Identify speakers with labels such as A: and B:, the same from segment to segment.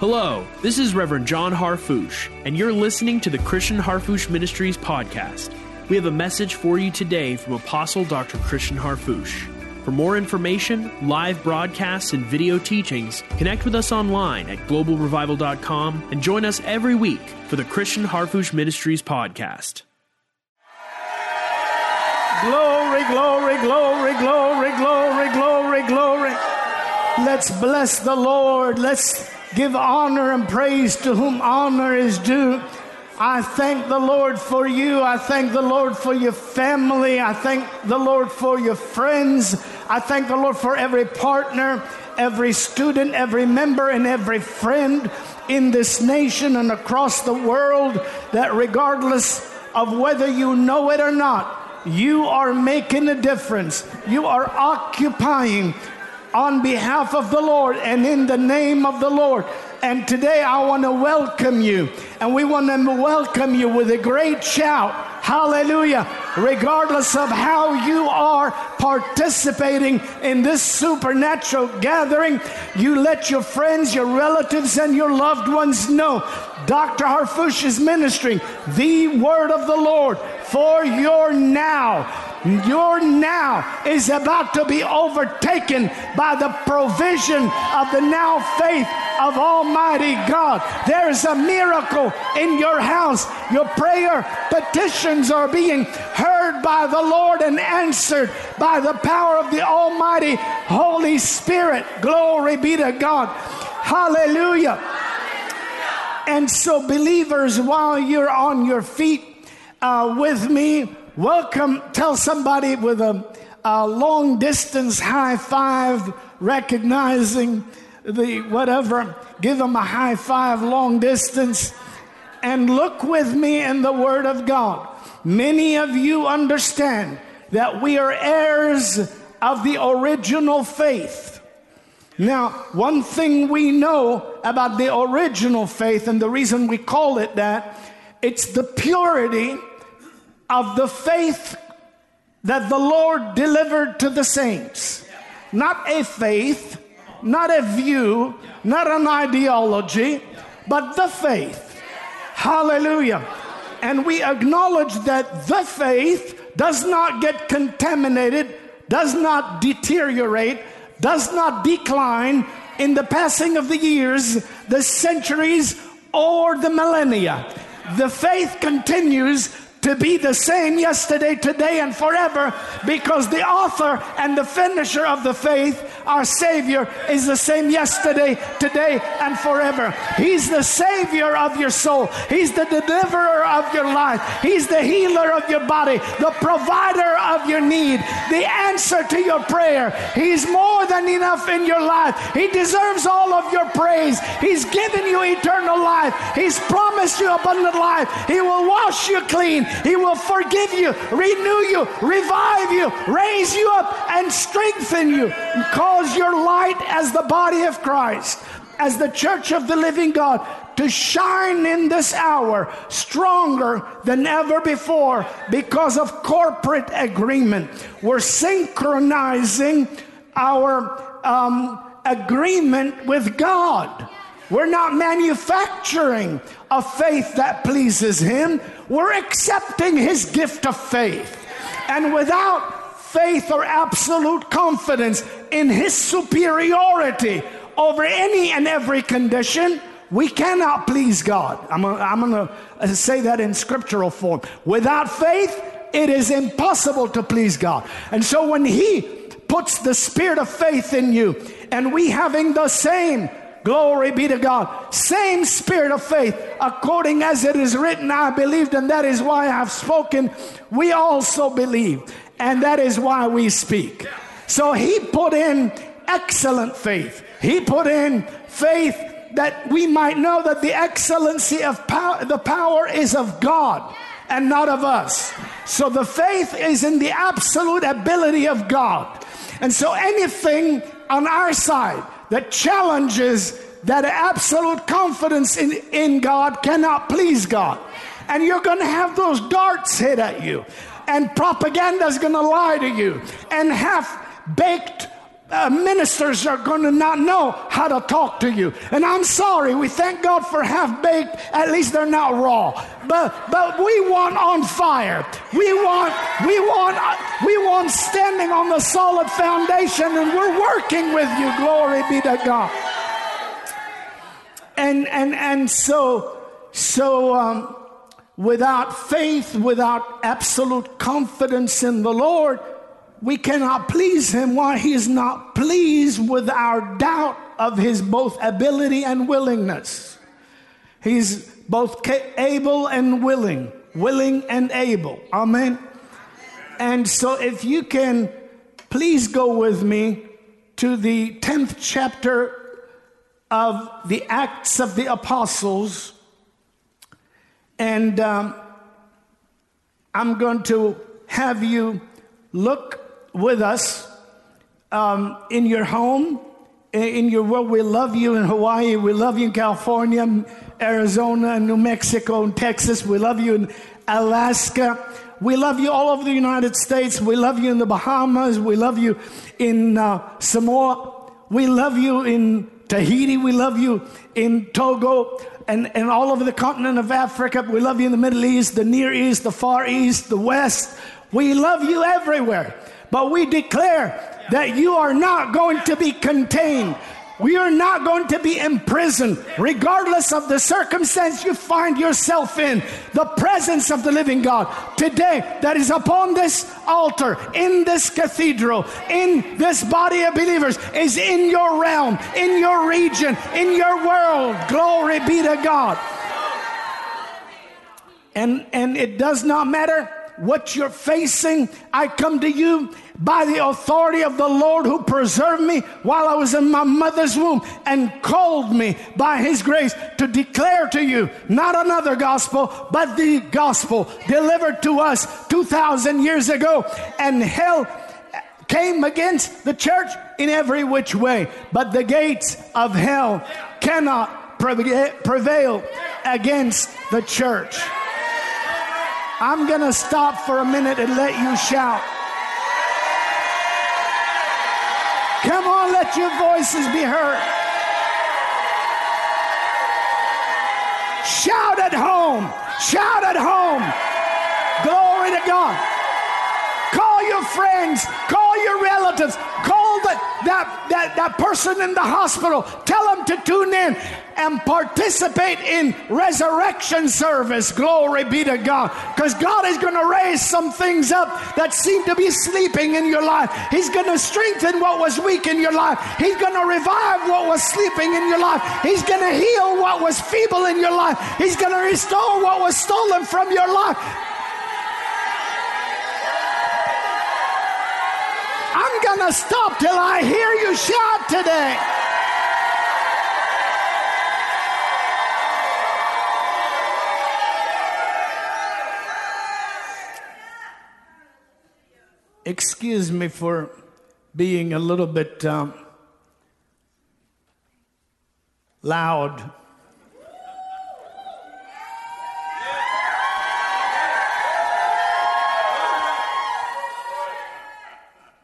A: Hello, this is Reverend John Harfouche, and you're listening to the Christian Harfouche Ministries podcast. We have a message for you today from Apostle Dr. Christian Harfouche. For more information, live broadcasts, and video teachings, connect with us online at globalrevival.com and join us every week for the Christian Harfouche Ministries podcast.
B: Glory, glory, glory, glory, glory, glory, glory. Let's bless the Lord. Let's give honor and praise to whom honor is due. I thank the Lord for you. I thank the Lord for your family. I thank the Lord for your friends. I thank the Lord for every partner, every student, every member, and every friend in this nation and across the world that regardless of whether you know it or not, you are making a difference. You are occupying on behalf of the Lord and in the name of the Lord. And today I want to welcome you. And we want to welcome you with a great shout. Hallelujah. Regardless of how you are participating in this supernatural gathering, you let your friends, your relatives, and your loved ones know Dr. Harfouche is ministering the word of the Lord for your now. Your now is about to be overtaken by the provision of the now faith of Almighty God. There's a miracle in your house. Your prayer petitions are being heard by the Lord and answered by the power of the Almighty Holy Spirit. Glory be to God. Hallelujah. And so, believers, while you're on your feet uh, with me, welcome. Tell somebody with a, a long distance high five, recognizing the whatever, give them a high five long distance, and look with me in the Word of God. Many of you understand that we are heirs of the original faith. Now, one thing we know about the original faith, and the reason we call it that, it's the purity of the faith that the Lord delivered to the saints. Not a faith, not a view, not an ideology, but the faith. Hallelujah. And we acknowledge that the faith does not get contaminated, does not deteriorate, does not decline in the passing of the years, the centuries, or the millennia. The faith continues to be the same yesterday, today, and forever because the author and the finisher of the faith, our Savior, is the same yesterday, today, and forever. He's the Savior of your soul, He's the deliverer of your life, He's the healer of your body, the provider of your need, the answer to your prayer. He's more than enough in your life. He deserves all of your praise. He's given you eternal life, He's promised you abundant life. He will wash you clean. He will forgive you, renew you, revive you, raise you up, and strengthen you, cause your light as the body of Christ, as the church of the living God, to shine in this hour stronger than ever before because of corporate agreement. We're synchronizing our um, agreement with God. We're not manufacturing a faith that pleases Him. We're accepting His gift of faith. And without faith or absolute confidence in His superiority over any and every condition, we cannot please God. I'm, I'm going to uh, say that in scriptural form. Without faith, it is impossible to please God. And so when He puts the spirit of faith in you, and we having the same Glory be to God. Same spirit of faith, according as it is written, I believed, and that is why I have spoken. We also believe, and that is why we speak. So he put in excellent faith. He put in faith that we might know that the excellency of power, the power is of God and not of us. So the faith is in the absolute ability of God. And so anything on our side that challenges that absolute confidence in, in God cannot please God. And you're going to have those darts hit at you. And propaganda is going to lie to you. And half baked uh, ministers are going to not know how to talk to you. And I'm sorry, we thank God for half baked. At least they're not raw. But but we want on fire. We want we want we want standing on the solid foundation, and we're working with you. Glory be to God. And and and so so um, without faith, without absolute confidence in the Lord we cannot please him Why? he is not pleased with our doubt of his both ability and willingness. He's both able and willing, willing and able. Amen. And so, if you can please go with me to the 10th chapter of the Acts of the Apostles, and um, I'm going to have you look with us um, in your home, in your world. We love you in Hawaii. We love you in California, Arizona, New Mexico, and Texas. We love you in Alaska. We love you all over the United States. We love you in the Bahamas. We love you in uh, Samoa. We love you in Tahiti. We love you in Togo and, and all over the continent of Africa. We love you in the Middle East, the Near East, the Far East, the West. We love you everywhere. But we declare that you are not going to be contained. We are not going to be imprisoned, regardless of the circumstance you find yourself in. The presence of the living God today that is upon this altar, in this cathedral, in this body of believers, is in your realm, in your region, in your world. Glory be to God. And, and it does not matter what you're facing, I come to you by the authority of the Lord who preserved me while I was in my mother's womb and called me by his grace to declare to you not another gospel, but the gospel delivered to us 2,000 years ago. And hell came against the church in every which way, but the gates of hell cannot prevail against the church. I'm going to stop for a minute and let you shout. Come on, let your voices be heard. Shout at home. Shout at home. Glory to God. Call your friends. Call your relatives. Call that, that, that person in the hospital. Tell them to tune in and participate in resurrection service. Glory be to God. Because God is going to raise some things up that seem to be sleeping in your life. He's going to strengthen what was weak in your life. He's going to revive what was sleeping in your life. He's going to heal what was feeble in your life. He's going to restore what was stolen from your life. I'm going to stop till I hear you shout today. excuse me for being a little bit um, loud.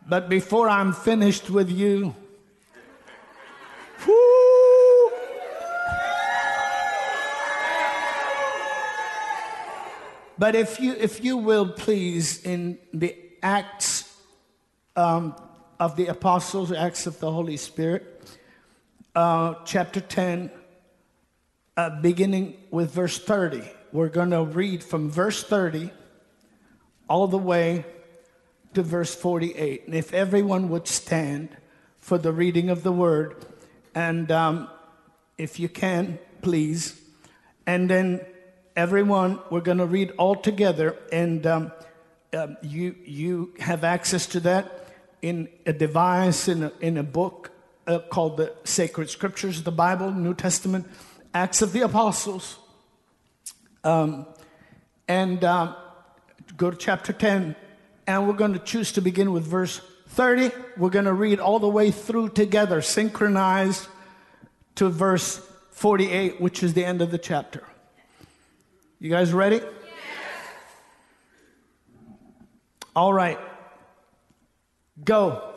B: But before I'm finished with you, but if you if you will please in the Acts um, of the Apostles, Acts of the Holy Spirit, uh, chapter 10, uh, beginning with verse 30. We're going to read from verse 30 all the way to verse 48. And if everyone would stand for the reading of the word, and um, if you can, please. And then everyone, we're going to read all together. And um, um, you, you have access to that in a device, in a, in a book uh, called the Sacred Scriptures, the Bible, New Testament, Acts of the Apostles. Um, and um, go to chapter 10, and we're going to choose to begin with verse 30. We're going to read all the way through together, synchronized to verse 48, which is the end of the chapter. You guys ready? Yes. All right. Go.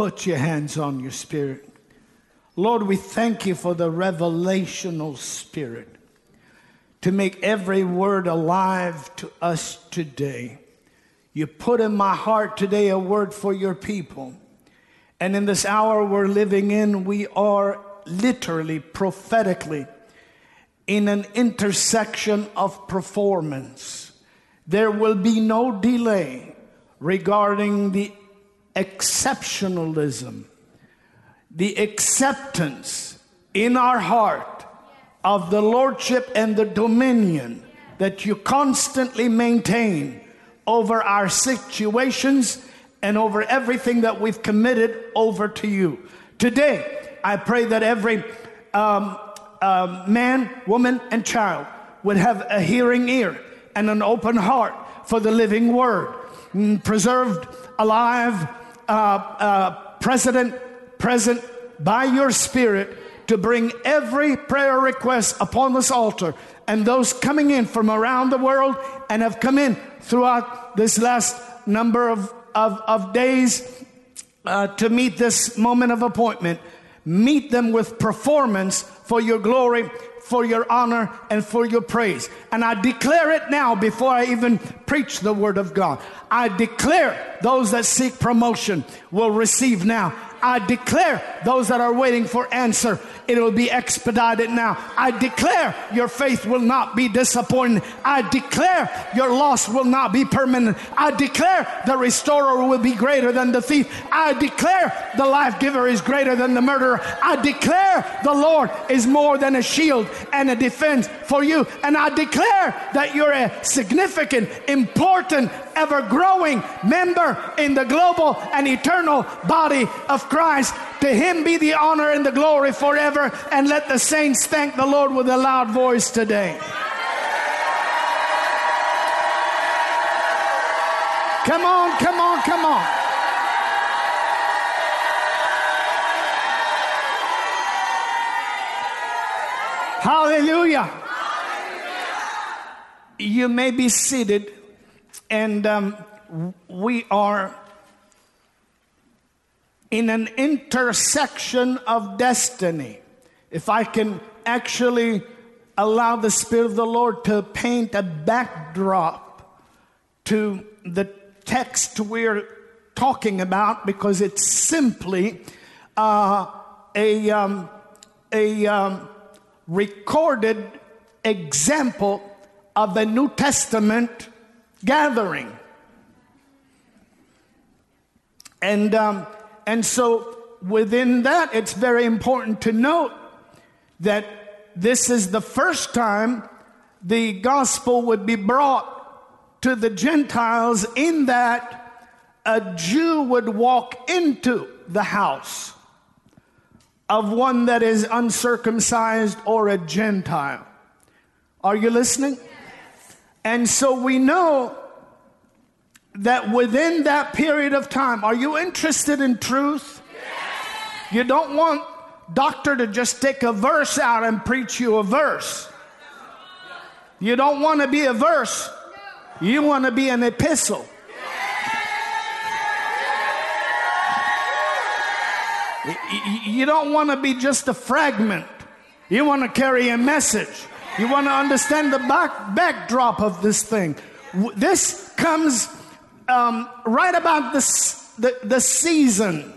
B: Put your hands on your spirit. Lord, we thank you for the revelational spirit to make every word alive to us today. You put in my heart today a word for your people. And in this hour we're living in, we are literally, prophetically, in an intersection of performance. There will be no delay regarding the exceptionalism, the acceptance in our heart of the lordship and the dominion that you constantly maintain over our situations and over everything that we've committed over to you. Today, I pray that every um, uh, man, woman, and child would have a hearing ear and an open heart for the living word, mm, preserved alive, uh, uh, president, present by your spirit to bring every prayer request upon this altar and those coming in from around the world and have come in throughout this last number of, of, of days uh, to meet this moment of appointment. Meet them with performance for your glory, for your honor, and for your praise. And I declare it now before I even preach the word of God. I declare those that seek promotion will receive now I declare those that are waiting for answer, it will be expedited now. I declare your faith will not be disappointed. I declare your loss will not be permanent. I declare the restorer will be greater than the thief. I declare the life giver is greater than the murderer. I declare the Lord is more than a shield and a defense for you. And I declare that you're a significant, important, ever growing member in the global and eternal body of Christ. To him be the honor and the glory forever. And let the saints thank the Lord with a loud voice today. Come on, come on, come on. Hallelujah. You may be seated, and um, we are in an intersection of destiny. If I can actually allow the Spirit of the Lord to paint a backdrop to the text we're talking about, because it's simply uh, a, um, a um, recorded example of a New Testament gathering. And um, and so within that, it's very important to note that this is the first time the gospel would be brought to the Gentiles, in that a Jew would walk into the house of one that is uncircumcised or a Gentile. Are you listening? And so we know that within that period of time, are you interested in truth? Yes. You don't want doctor to just take a verse out and preach you a verse. You don't want to be a verse. You want to be an epistle. You don't want to be just a fragment. You want to carry a message. You want to understand the back, backdrop of this thing. This comes um, right about this, the, the season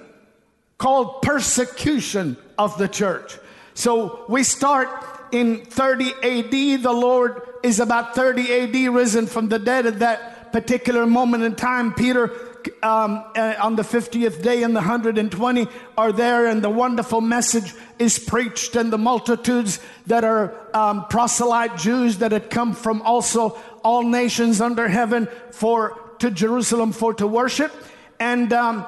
B: called persecution of the church. So we start in 30 AD. The Lord is about 30 AD risen from the dead at that particular moment in time. Peter, um, uh, on the 50th day and the 120 are there, and the wonderful message is preached, and the multitudes that are um, proselyte Jews that had come from also all nations under heaven for to Jerusalem for to worship, and um,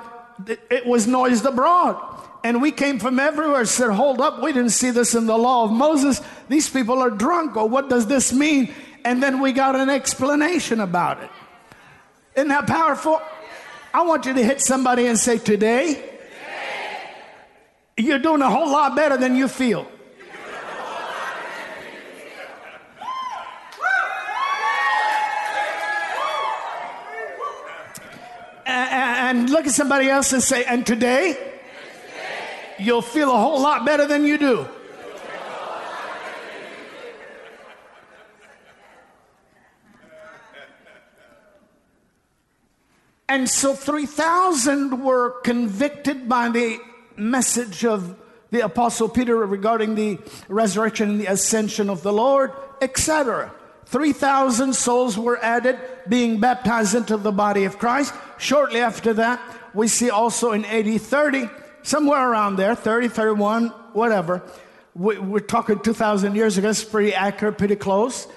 B: it was noised abroad. And we came from everywhere, said, Hold up, we didn't see this in the law of Moses. These people are drunk, or what does this mean? And then we got an explanation about it. Isn't that powerful? I want you to hit somebody and say, Today, you're doing a whole lot better than you feel. Look at somebody else and say, and today, you'll feel a whole lot better than you do. And so 3,000 were convicted by the message of the Apostle Peter regarding the resurrection and the ascension of the Lord, etc. 3,000 souls were added, being baptized into the body of Christ. Shortly after that, we see also in AD 30, somewhere around there, 30, 31, whatever. We're talking 2,000 years ago, it's pretty accurate, pretty close.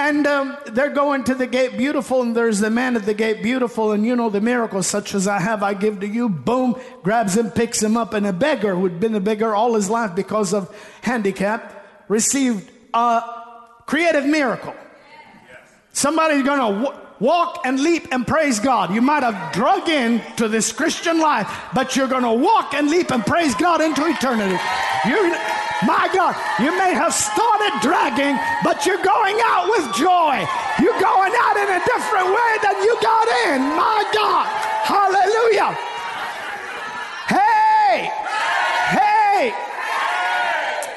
B: And um, they're going to the gate beautiful, and there's the man at the gate beautiful, and you know the miracles, such as I have, I give to you. Boom, grabs him, picks him up, and a beggar who'd been a beggar all his life because of handicap received a creative miracle. Somebody's going to w- walk and leap and praise God. You might have drug in to this Christian life, but you're going to walk and leap and praise God into eternity. You're, my God, you may have started dragging, but you're going out with joy. You're going out in a different way than you got in. My God. Hallelujah. Hey! Hey!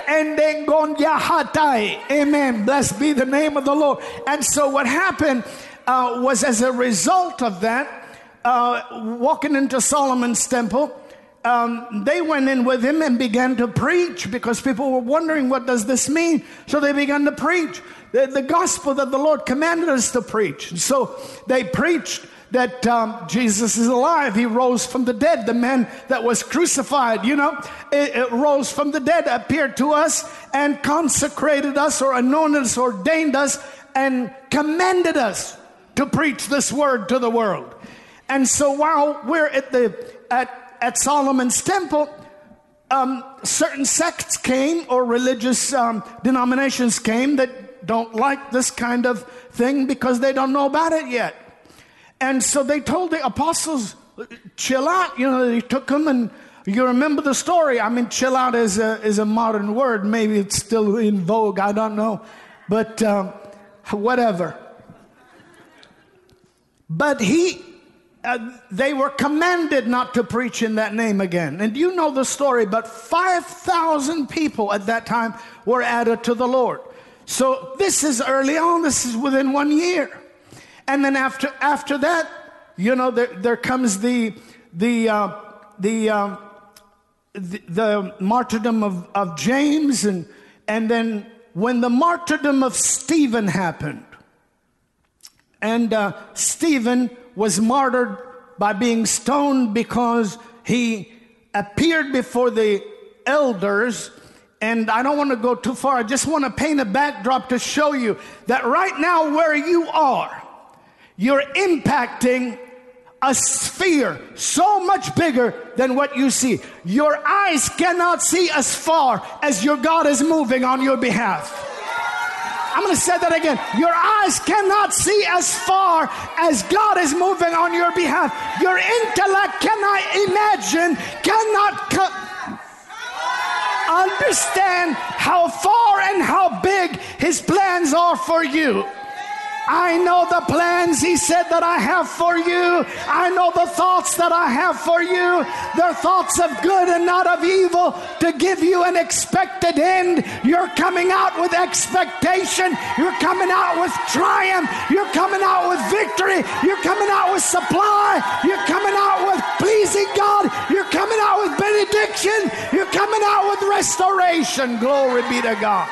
B: And then gone yahatai. Amen. Blessed be the name of the Lord. And so what happened uh, was as a result of that, uh, walking into Solomon's temple, um, they went in with him and began to preach because people were wondering what does this mean? So they began to preach. The, the gospel that the lord commanded us to preach. So they preached that um, jesus is alive. He rose from the dead. The man that was crucified you know it, it rose from the dead appeared to us and consecrated us or anointed us ordained us and commanded us to preach this word to the world and so while we're at the at at Solomon's temple, um, certain sects came or religious um, denominations came that don't like this kind of thing because they don't know about it yet. And so they told the apostles, chill out. You know, they took them and you remember the story. I mean, chill out is a, is a modern word. Maybe it's still in vogue. I don't know. But um, whatever. But he, uh, they were commanded not to preach in that name again. And you know the story, but 5,000 people at that time were added to the Lord. So this is early on, this is within one year. And then after, after that, you know, there, there comes the, the, uh, the, uh, the, the, martyrdom of, of James. And, and then when the martyrdom of Stephen happened, and uh, Stephen was martyred by being stoned because he appeared before the elders. And I don't want to go too far. I just want to paint a backdrop to show you that right now, where you are, you're impacting a sphere so much bigger than what you see. Your eyes cannot see as far as your God is moving on your behalf. I'm going to say that again. Your eyes cannot see as far as God is moving on your behalf. Your intellect cannot imagine, cannot co- understand how far and how big His plans are for you. I know the plans he said that I have for you. I know the thoughts that I have for you. They're thoughts of good and not of evil to give you an expected end. You're coming out with expectation. You're coming out with triumph. You're coming out with victory. You're coming out with supply. You're coming out with pleasing God. You're coming out with benediction. You're coming out with restoration. Glory be to God.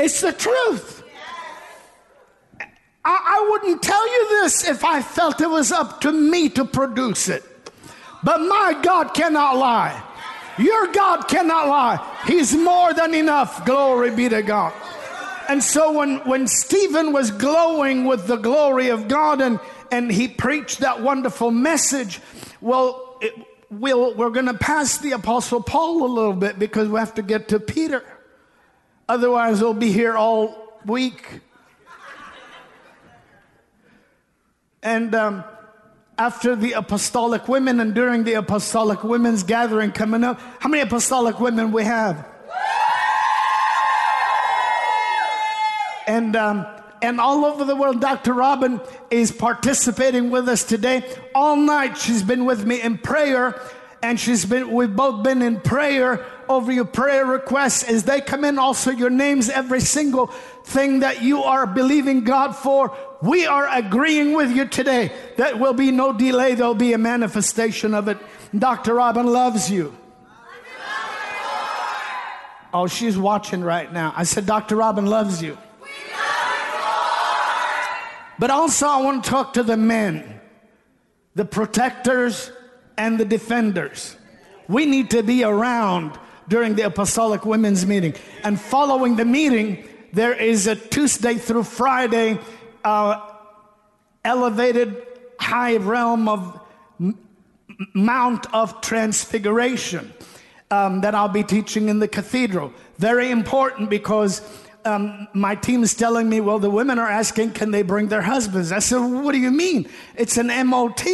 B: It's the truth. I, I wouldn't tell you this if I felt it was up to me to produce it. But my God cannot lie. Your God cannot lie. He's more than enough. Glory be to God. And so when, when Stephen was glowing with the glory of God and, and he preached that wonderful message, well, it, we'll we're going to pass the Apostle Paul a little bit because we have to get to Peter. Otherwise, they'll be here all week. And um, after the apostolic women and during the apostolic women's gathering coming up, how many apostolic women we have? And um, and all over the world. Dr. Robin is participating with us today. All night she's been with me in prayer, and she's been we've both been in prayer over your prayer requests as they come in, also your names, every single thing that you are believing God for. We are agreeing with you today. that will be no delay, there'll be a manifestation of it. Dr. Robin loves you. Oh, she's watching right now. I said, Dr. Robin loves you. But also, I want to talk to the men, the protectors, and the defenders. We need to be around during the Apostolic Women's Meeting. And following the meeting, there is a Tuesday through Friday uh, elevated high realm of Mount of Transfiguration um, that I'll be teaching in the cathedral. Very important because um, my team is telling me, well, the women are asking, can they bring their husbands? I said, well, what do you mean? It's an MOT.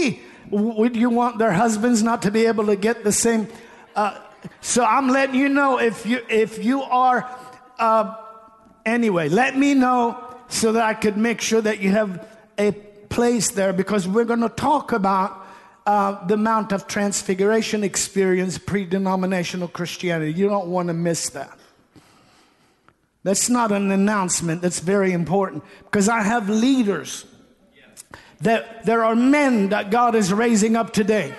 B: Would you want their husbands not to be able to get the same? Uh, so I'm letting you know if you if you are. Uh, anyway, let me know so that I could make sure that you have a place there because we're going to talk about uh, the Mount of Transfiguration experience, pre denominational Christianity. You don't want to miss that. That's not an announcement, that's very important because I have leaders that there are men that God is raising up today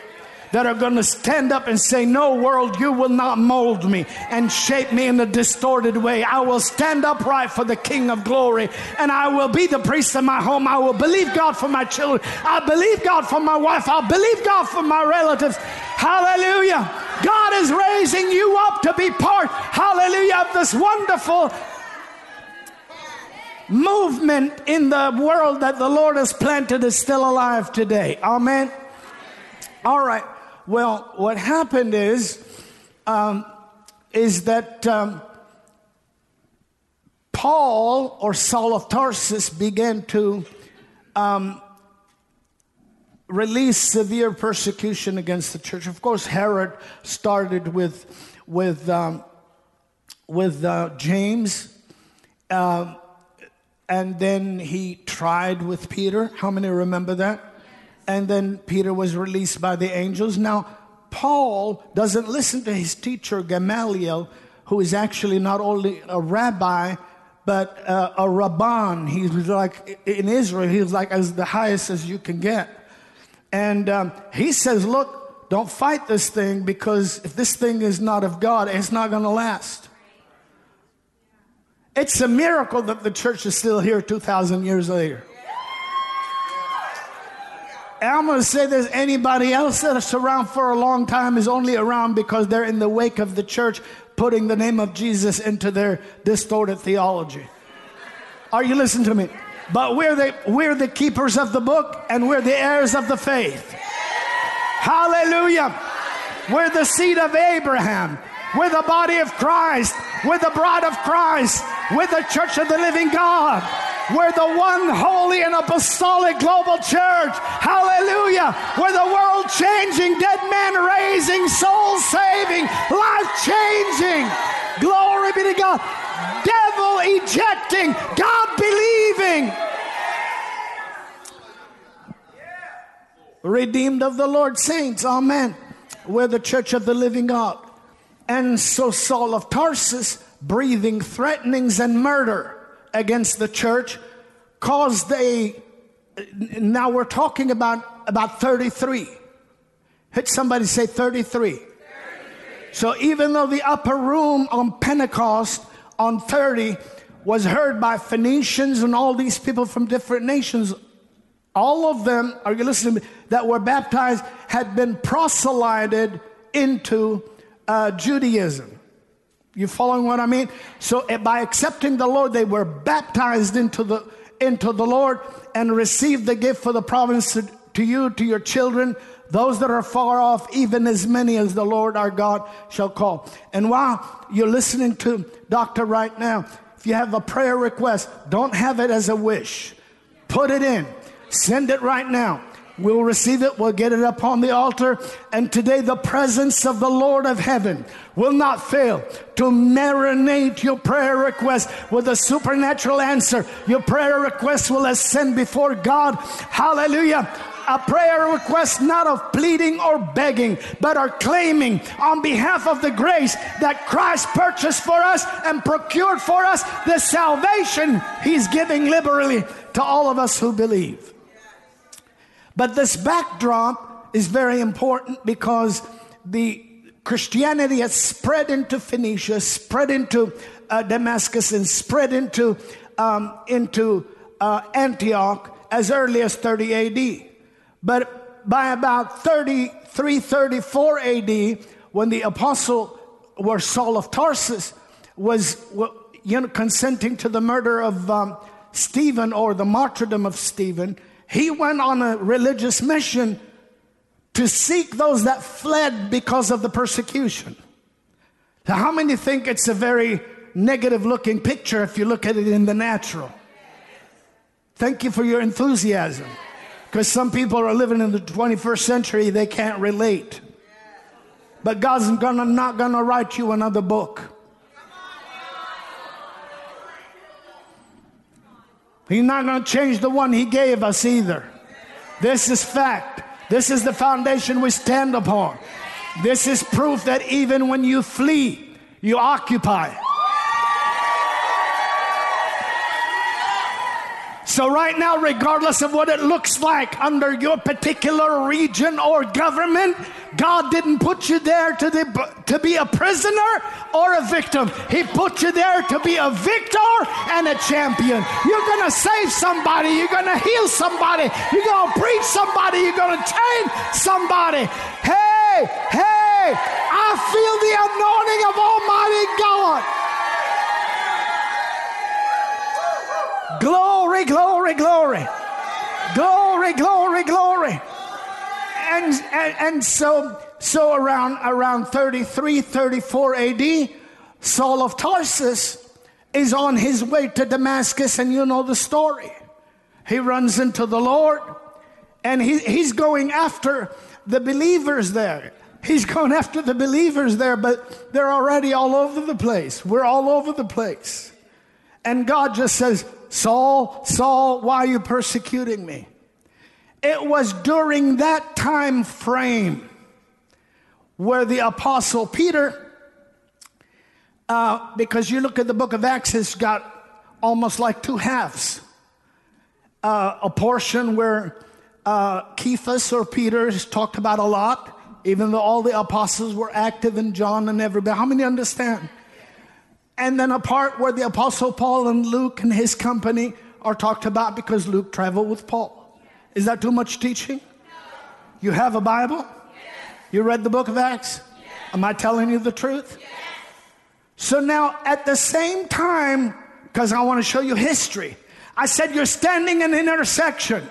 B: that are going to stand up and say, No, world, you will not mold me and shape me in a distorted way. I will stand upright for the King of glory and I will be the priest of my home. I will believe God for my children. I believe God for my wife. I'll believe God for my relatives. Hallelujah. God is raising you up to be part, hallelujah, of this wonderful movement in the world that the Lord has planted is still alive today. Amen. All right. Well, what happened is, um, is that um, Paul or Saul of Tarsus began to um, release severe persecution against the church. Of course, Herod started with with um, with uh, James. Uh, and then he tried with Peter. How many remember that? And then Peter was released by the angels. Now, Paul doesn't listen to his teacher Gamaliel, who is actually not only a rabbi, but uh, a rabban. He's like, in Israel, he's like as the highest as you can get. And um, he says, Look, don't fight this thing because if this thing is not of God, it's not going to last. It's a miracle that the church is still here 2,000 years later. And I'm going to say there's anybody else that's around for a long time is only around because they're in the wake of the church putting the name of Jesus into their distorted theology. Are you listening to me? But we're the, we're the keepers of the book and we're the heirs of the faith. Hallelujah. We're the seed of Abraham. We're the body of Christ. We're the bride of Christ. We're the church of the living God. We're the one holy and apostolic global church. Hallelujah. We're the world changing, dead man raising, soul saving, life changing. Glory be to God. Devil ejecting, God believing. Redeemed of the Lord saints. Amen. We're the church of the living God. And so Saul of Tarsus, breathing threatenings and murder against the church, caused a. Now we're talking about about 33. Hit somebody say 33. 33. So even though the upper room on Pentecost on 30 was heard by Phoenicians and all these people from different nations, all of them, are you listening that were baptized had been proselyted into uh, Judaism. You following what I mean? So eh, by accepting the Lord, they were baptized into the into the Lord and received the gift for the province to, to you, to your children, those that are far off, even as many as the Lord our God shall call. And while you're listening to Doctor right now, if you have a prayer request, don't have it as a wish. Put it in. Send it right now. We'll receive it, we'll get it up on the altar. And today, the presence of the Lord of heaven will not fail to marinate your prayer request with a supernatural answer. Your prayer request will ascend before God. Hallelujah a prayer request not of pleading or begging, but are claiming on behalf of the grace that Christ purchased for us and procured for us the salvation He's giving liberally to all of us who believe. But this backdrop is very important because the Christianity has spread into Phoenicia, spread into uh, Damascus, and spread into um, into uh, Antioch as early as 30 A.D. But by about 33, 34 A.D., when the apostle, where Saul of Tarsus was you know, consenting to the murder of um, Stephen or the martyrdom of Stephen, he went on a religious mission to seek those that fled because of the persecution. Now, how many think it's a very negative looking picture if you look at it in the natural? Thank you for your enthusiasm. Because some people are living in the 21st century, they can't relate. But God's gonna, not going to write you another book. He's not going to change the one He gave us either. This is fact. This is the foundation we stand upon. This is proof that even when you flee, you occupy. So, right now, regardless of what it looks like under your particular region or government, God didn't put you there to, the, to be a prisoner or a victim. He put you there to be a victor and a champion. You're going to save somebody. You're going to heal somebody. You're going to preach somebody. You're going to train somebody. Hey, hey, I feel the anointing of Almighty God. Glory, glory, glory. Glory, glory, glory and, and, and so, so around, around 33, 34 AD, Saul of Tarsus is on his way to Damascus, and you know the story. He runs into the Lord, and he, he's going after the believers there. He's going after the believers there, but they're already all over the place. We're all over the place. And God just says, Saul, Saul, why are you persecuting me? It was during that time frame where the Apostle Peter, uh, because you look at the book of Acts, it's got almost like two halves. Uh, a portion where uh, Cephas or Peter is talked about a lot, even though all the apostles were active in John and everybody. How many understand? And then a part where the apostle Paul and Luke and his company are talked about because Luke traveled with Paul. Is that too much teaching? You have a Bible? You read the book of Acts? Am I telling you the truth? So now, at the same time, because I want to show you history, I said you're standing in an intersection.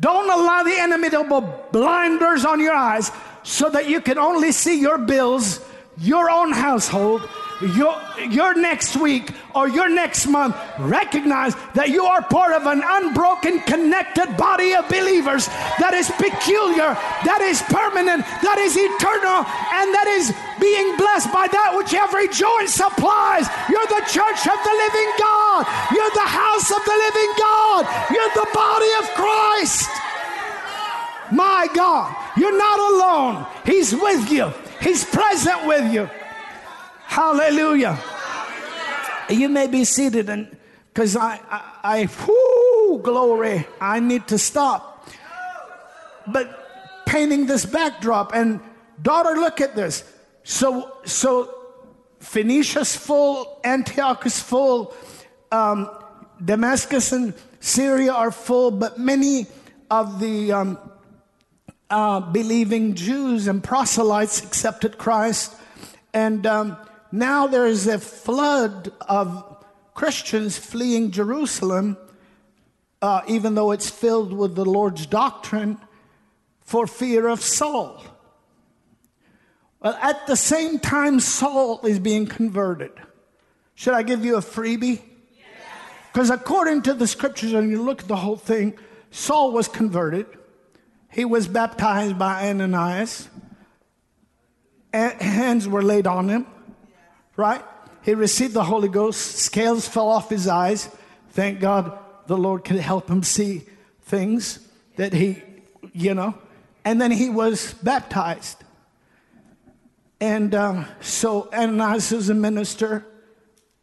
B: Don't allow the enemy to put blinders on your eyes so that you can only see your bills, your own household, your, your next week or your next month, recognize that you are part of an unbroken, connected body of believers that is peculiar, that is permanent, that is eternal, and that is being blessed by that which every joint supplies. You're the church of the living God, you're the house of the living God, you're the body of Christ. My God, you're not alone. He's with you. He's present with you. Hallelujah. You may be seated and because I, I, I whoo, glory, I need to stop. But painting this backdrop and daughter, look at this. So, so Phoenicia's full, Antioch is full, um, Damascus and Syria are full, but many of the um, uh, believing Jews and proselytes accepted Christ. And um, now there is a flood of Christians fleeing Jerusalem, uh, even though it's filled with the Lord's doctrine, for fear of Saul. Well, at the same time, Saul is being converted. Should I give you a freebie? Because according to the scriptures, and you look at the whole thing, Saul was converted. he was baptized by Ananias. hands were laid on him, right? He received the Holy Ghost. Scales fell off his eyes. Thank God the Lord could help him see things that he, you know. And then he was baptized. And um, so Ananias was a minister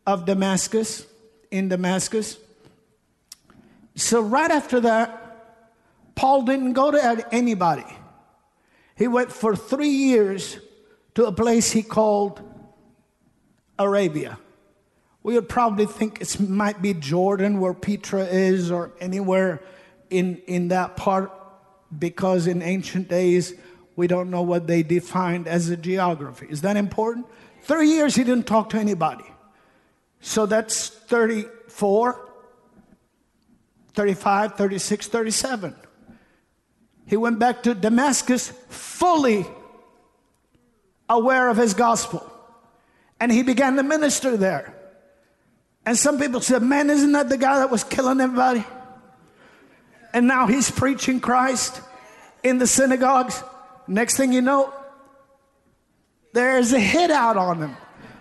B: of Damascus, in Damascus. So right after that, Paul didn't go to anybody. He went for three years to a place he called Arabia. We would probably think it might be Jordan where Petra is or anywhere in, in that part because in ancient days we don't know what they defined as a geography. Is that important? Three years he didn't talk to anybody. So that's 34, 35, 36, 37. He went back to Damascus fully aware of his gospel. And he began to minister there. And some people said, Man, isn't that the guy that was killing everybody? And now he's preaching Christ in the synagogues. Next thing you know, there's a hit out on him.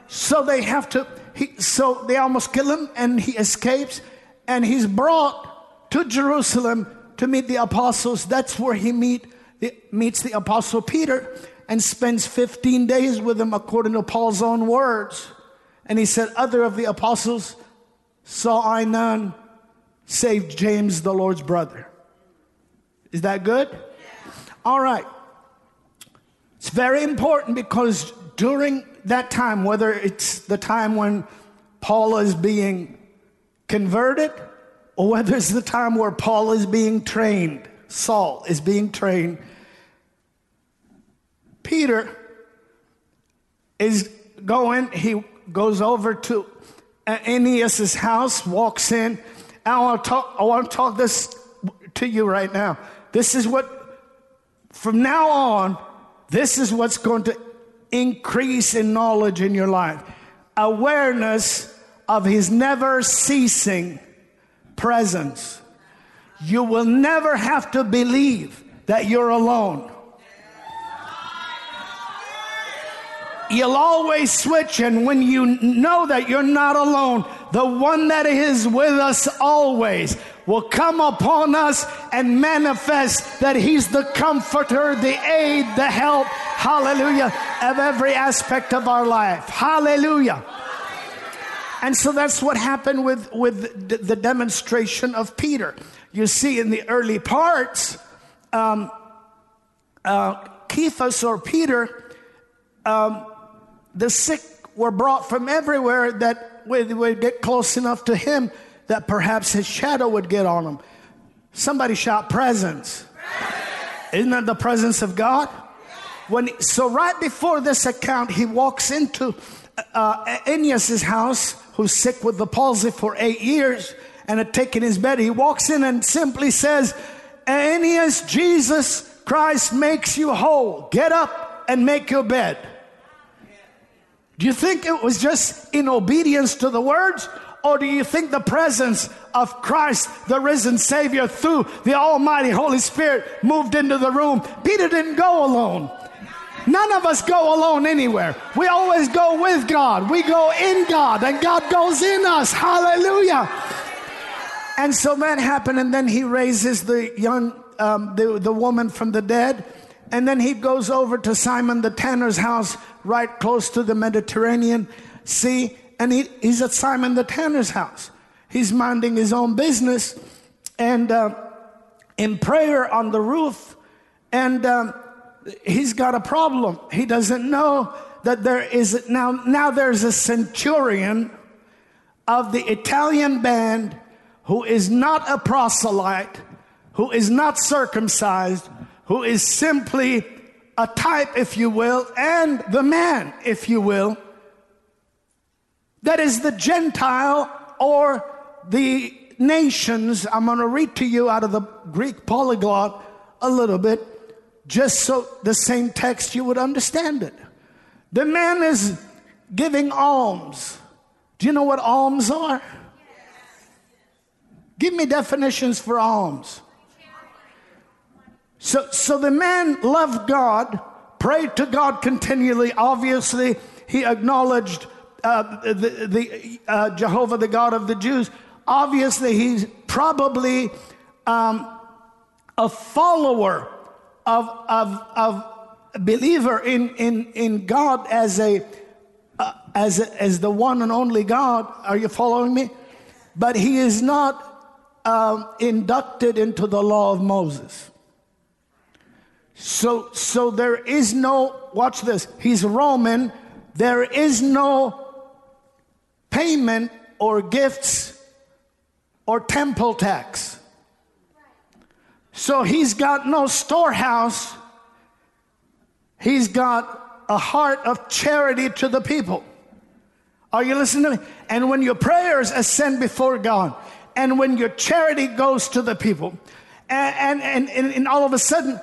B: So they have to, he, so they almost kill him and he escapes and he's brought to Jerusalem to meet the apostles. That's where he meet, meets the apostle Peter and spends 15 days with him according to Paul's own words. And he said, Other of the apostles saw I none save James, the Lord's brother. Is that good? All right. It's very important because during that time, whether it's the time when Paul is being converted or whether it's the time where Paul is being trained, Saul is being trained, Peter is going, he goes over to Aeneas' house, walks in. I want, to talk, I want to talk this to you right now. This is what, from now on, this is what's going to increase in knowledge in your life. Awareness of his never ceasing presence. You will never have to believe that you're alone. You'll always switch, and when you know that you're not alone, the one that is with us always will come upon us and manifest that He's the comforter, the aid, the help, hallelujah, of every aspect of our life. Hallelujah. And so that's what happened with, with the demonstration of Peter. You see, in the early parts, um, uh, Cephas or Peter, um, the sick were brought from everywhere that would, get close enough to him that perhaps his shadow would get on them. Somebody shout presence. Isn't that the presence of God? When so right before this account, he walks into uh, house, who's sick with the palsy for eight years and had taken his bed. He walks in and simply says, Aeneas, Jesus Christ makes you whole. Get up and make your bed. Do you think it was just in obedience to the words? Or do you think the presence of Christ, the risen Savior, through the Almighty Holy Spirit moved into the room? Peter didn't go alone. None of us go alone anywhere. We always go with God. We go in God, and God goes in us. Hallelujah. And so that happened, and then he raises the young, um, the, the woman from the dead. And then he goes over to Simon the tanner's house, right close to the Mediterranean Sea. And he, he's at Simon the tanner's house. He's minding his own business and uh, in prayer on the roof. And um, he's got a problem. He doesn't know that there is now, now there's a centurion of the Italian band who is not a proselyte, who is not circumcised, who is simply a type, if you will, and the man, if you will, that is the Gentile or the nations. I'm going to read to you out of the Greek polyglot a little bit, just so the same text you would understand it. The man is giving alms. Do you know what alms are? Give me definitions for alms. So, so the man loved God, prayed to God continually. Obviously, he acknowledged uh, the, the uh, Jehovah, the God of the Jews. Obviously, he's probably um, a follower of, of, of believer in, in, in God as a, uh, as, a, as the one and only God. Are you following me? But he is not um, inducted into the law of Moses. So, so there is no, watch this, he's Roman, there is no payment or gifts or temple tax. So he's got no storehouse, he's got a heart of charity to the people. Are you listening to me? And when your prayers ascend before God, and when your charity goes to the people, and, and, and, and all of a sudden,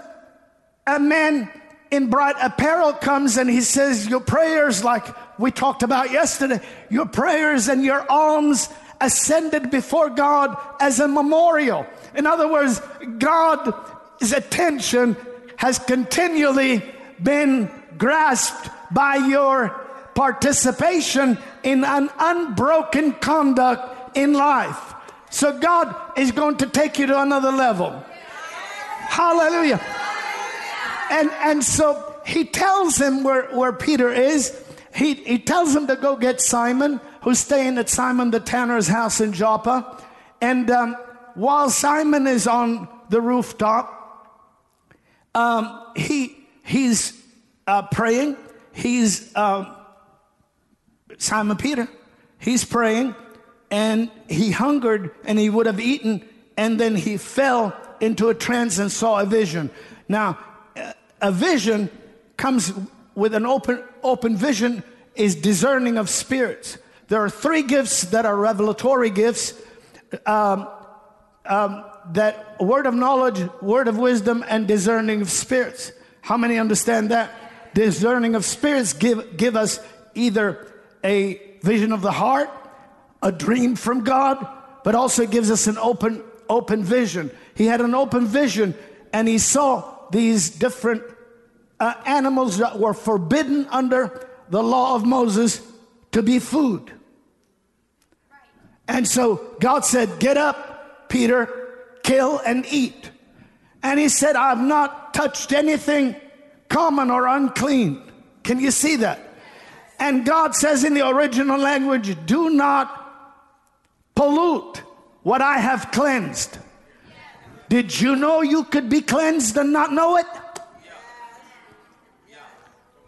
B: a man in bright apparel comes and he says, Your prayers, like we talked about yesterday, your prayers and your alms ascended before God as a memorial. In other words, God's attention has continually been grasped by your participation in an unbroken conduct in life. So God is going to take you to another level. Hallelujah. And, and so he tells him where, where Peter is. He, he tells him to go get Simon, who's staying at Simon the tanner's house in Joppa. And um, while Simon is on the rooftop, um, he, he's uh, praying. He's uh, Simon Peter. He's praying and he hungered and he would have eaten, and then he fell into a trance and saw a vision. Now, a vision comes with an open, open vision is discerning of spirits. There are three gifts that are revelatory gifts. Um, um, that word of knowledge, word of wisdom, and discerning of spirits. How many understand that? Discerning of spirits give, give us either a vision of the heart, a dream from God, but also gives us an open, open vision. He had an open vision and he saw these different uh, animals that were forbidden under the law of Moses to be food. And so God said, Get up, Peter, kill and eat. And he said, I've not touched anything common or unclean. Can you see that? And God says in the original language, Do not pollute what I have cleansed. Did you know you could be cleansed and not know it?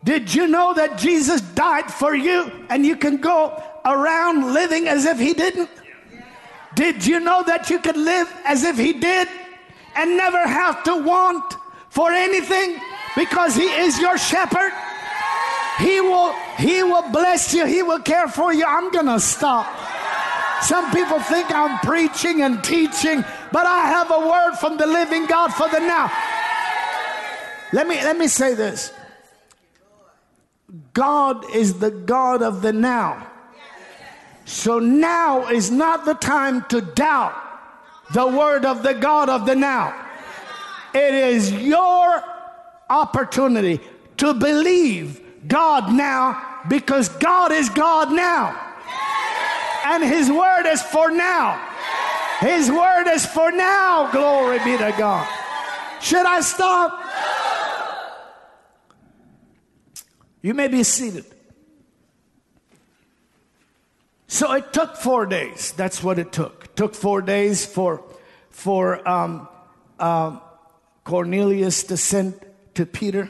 B: Did you know that Jesus died for you and you can go around living as if he didn't? Did you know that you could live as if he did and never have to want for anything because he is your shepherd? He will he will bless you, he will care for you. I'm going to stop. Some people think I'm preaching and teaching, but I have a word from the living God for the now. Let me let me say this. God is the God of the now. So now is not the time to doubt the word of the God of the now. It is your opportunity to believe God now because God is God now. And His word is for now. His word is for now. Glory be to God. Should I stop? You may be seated. So it took four days. That's what it took. It took four days for for um, um, Cornelius to send to Peter.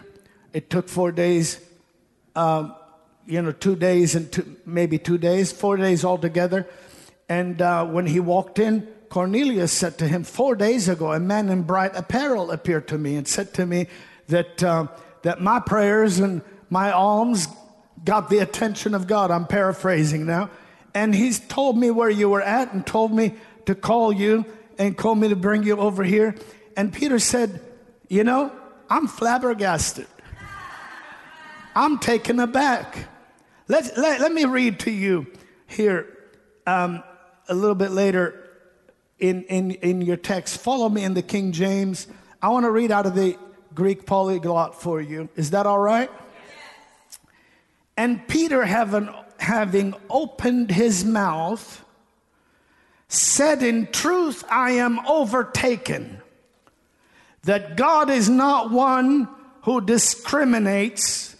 B: It took four days um, you know, two days and two, maybe two days, four days altogether. And uh, when he walked in, Cornelius said to him, Four days ago, a man in bright apparel appeared to me and said to me that, uh, that my prayers and my alms got the attention of God. I'm paraphrasing now. And he's told me where you were at and told me to call you and called me to bring you over here. And Peter said, You know, I'm flabbergasted. I'm taken aback. Let, let, let me read to you here um, a little bit later in, in, in your text. Follow me in the King James. I want to read out of the Greek polyglot for you. Is that all right? And Peter, having, having opened his mouth, said, In truth, I am overtaken, that God is not one who discriminates,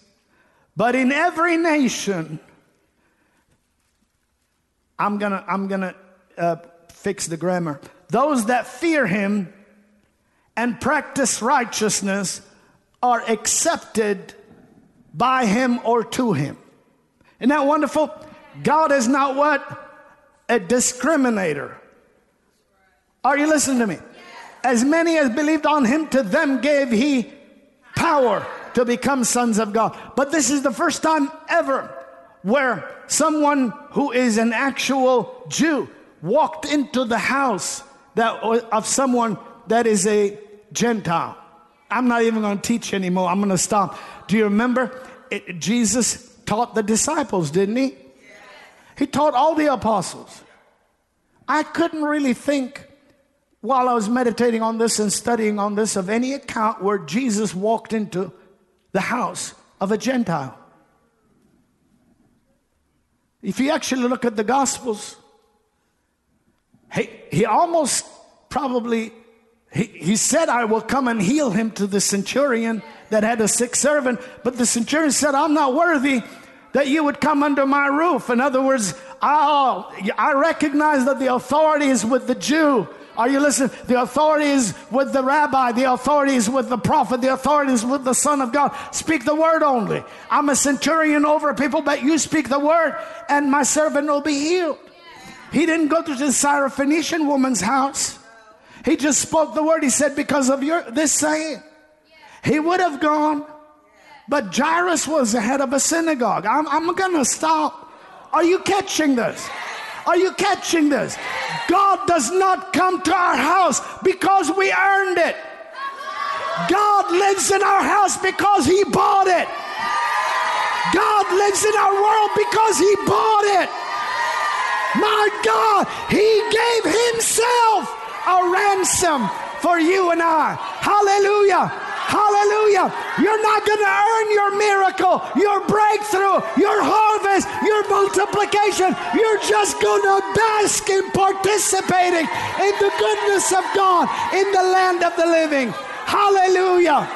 B: but in every nation, I'm gonna, I'm gonna uh, fix the grammar. Those that fear him and practice righteousness are accepted by him or to him. Isn't that wonderful? God is not what? A discriminator. Are you listening to me? As many as believed on him, to them gave he power to become sons of God. But this is the first time ever where someone who is an actual Jew walked into the house that, of someone that is a Gentile. I'm not even going to teach anymore. I'm going to stop. Do you remember? It, Jesus taught the disciples, didn't he? He taught all the apostles. I couldn't really think while I was meditating on this and studying on this of any account where Jesus walked into the house of a Gentile. If you actually look at the Gospels, he, he almost probably he, he said, I will come and heal him to the centurion that had a sick servant. But the centurion said, I'm not worthy that you would come under my roof. In other words, I, I recognize that the authority is with the Jew. Are you listening? The authority is with the rabbi. The authority is with the prophet. The authority is with the son of God. Speak the word only. I'm a centurion over people, but you speak the word and my servant will be healed. He didn't go to the Syrophoenician woman's house. He just spoke the word. He said, because of your this saying. He would have gone, but Jairus was the head of a synagogue. I'm, I'm gonna stop. Are you catching this? Are you catching this? God does not come to our house because we earned it. God lives in our house because He bought it. God lives in our world because He bought it. My God, He gave Himself a ransom for you and I. Hallelujah. Hallelujah. You're not going to earn your miracle, your breakthrough, your harvest, your multiplication. You're just going to bask in participating in the goodness of God in the land of the living. Hallelujah.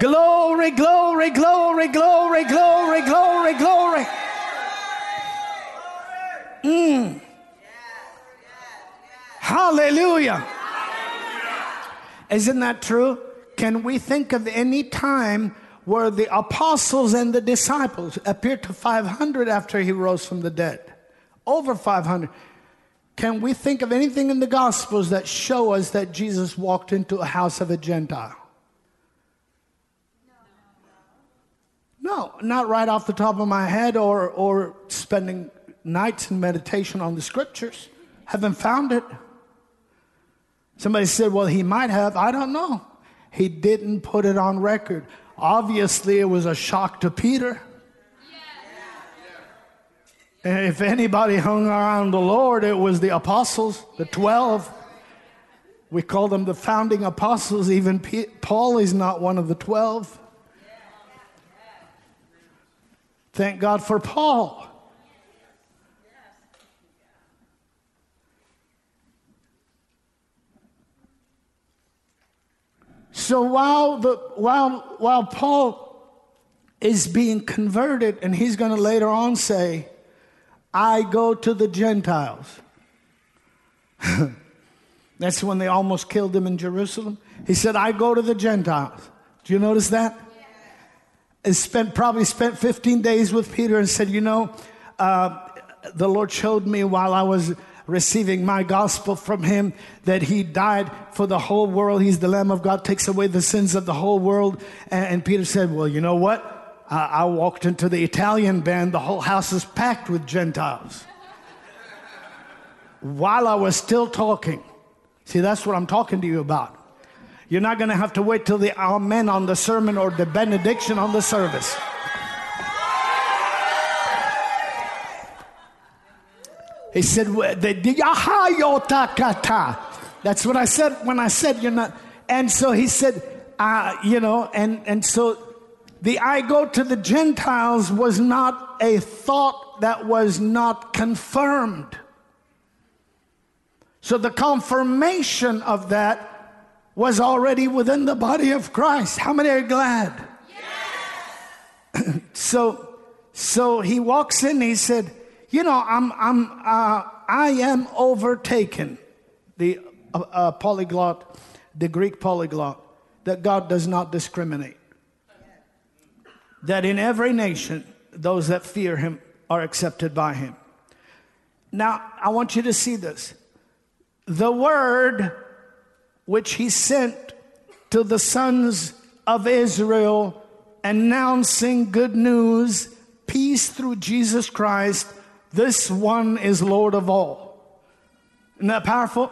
B: Glory, glory, glory, glory, glory, glory, glory. Mm. Hallelujah. Isn't that true? Can we think of any time where the apostles and the disciples appeared to 500 after he rose from the dead? Over 500. Can we think of anything in the Gospels that show us that Jesus walked into a house of a Gentile? No, not right off the top of my head or, or spending nights in meditation on the scriptures. Haven't found it. Somebody said, well, he might have. I don't know. He didn't put it on record. Obviously, it was a shock to Peter. And if anybody hung around the Lord, it was the apostles, the 12. We call them the founding apostles. Even Paul is not one of the 12. Thank God for Paul. So while, the, while, while Paul is being converted, and he's going to later on say, I go to the Gentiles. That's when they almost killed him in Jerusalem. He said, I go to the Gentiles. Do you notice that? And spent probably spent 15 days with Peter and said, You know, uh, the Lord showed me while I was receiving my gospel from him that he died for the whole world. He's the Lamb of God, takes away the sins of the whole world. And, and Peter said, Well, you know what? I, I walked into the Italian band, the whole house is packed with Gentiles. While I was still talking, see, that's what I'm talking to you about. You're not going to have to wait till the amen on the sermon or the benediction on the service. He said, That's what I said when I said you're not. And so he said, uh, you know, and, and so the I go to the Gentiles was not a thought that was not confirmed. So the confirmation of that was already within the body of Christ. How many are glad? Yes. so, so he walks in. He said, "You know, I'm, I'm, uh, I am overtaken." The uh, uh, polyglot, the Greek polyglot, that God does not discriminate. That in every nation, those that fear Him are accepted by Him. Now, I want you to see this. The word which he sent to the sons of Israel, announcing good news, peace through Jesus Christ. This one is Lord of all. Isn't that powerful?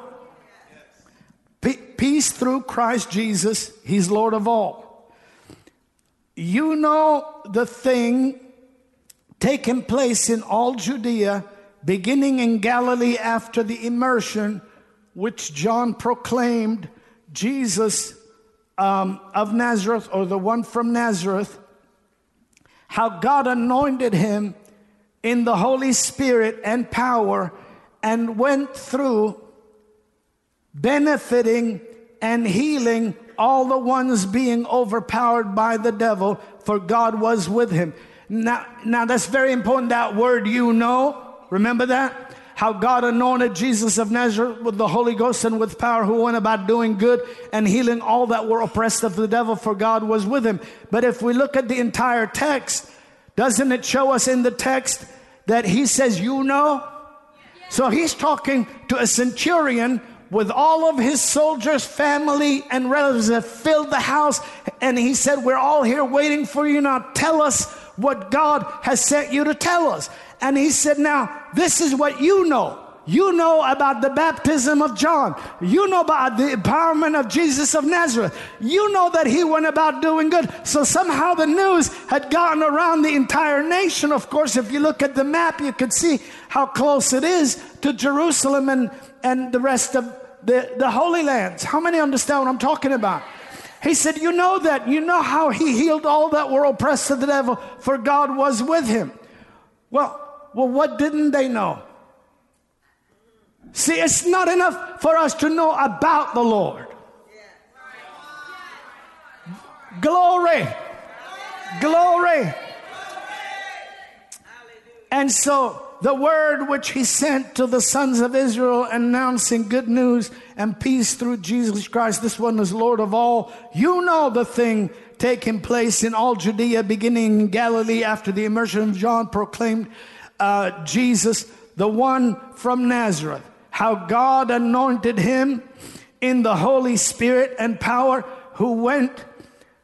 B: peace through Christ Jesus, He's Lord of all. You know the thing taking place in all Judea, beginning in Galilee after the immersion which John proclaimed, Jesus um, of Nazareth, or the one from Nazareth, how God anointed him in the Holy Spirit and power and went through benefiting and healing all the ones being overpowered by the devil, for God was with him. Now, now that's very important, that word you know. Remember that? how God anointed Jesus of Nazareth with the Holy Ghost and with power, who went about doing good and healing all that were oppressed of the devil, for God was with him. But if we look at the entire text, doesn't it show us in the text that he says, You know? So he's talking to a centurion with all of his soldiers, family, and relatives that filled the house. And he said, We're all here waiting for you. Now tell us what God has sent you to tell us. And he said, Now, this is what you know. You know about the baptism of John. You know about the empowerment of Jesus of Nazareth. You know that he went about doing good. So somehow the news had gotten around the entire nation. Of course, if you look at the map, you can see how close it is to Jerusalem and, and the rest of the, the Holy Lands. How many understand what I'm talking about? He said, You know that. You know how he healed all that were oppressed of the devil, for God was with him. Well, well, what didn't they know? See, it's not enough for us to know about the Lord. Glory. Glory. And so the word which he sent to the sons of Israel announcing good news and peace through Jesus Christ, this one is Lord of all. You know the thing taking place in all Judea, beginning in Galilee after the immersion of John proclaimed uh, Jesus, the one from Nazareth, how God anointed him in the Holy Spirit and power, who went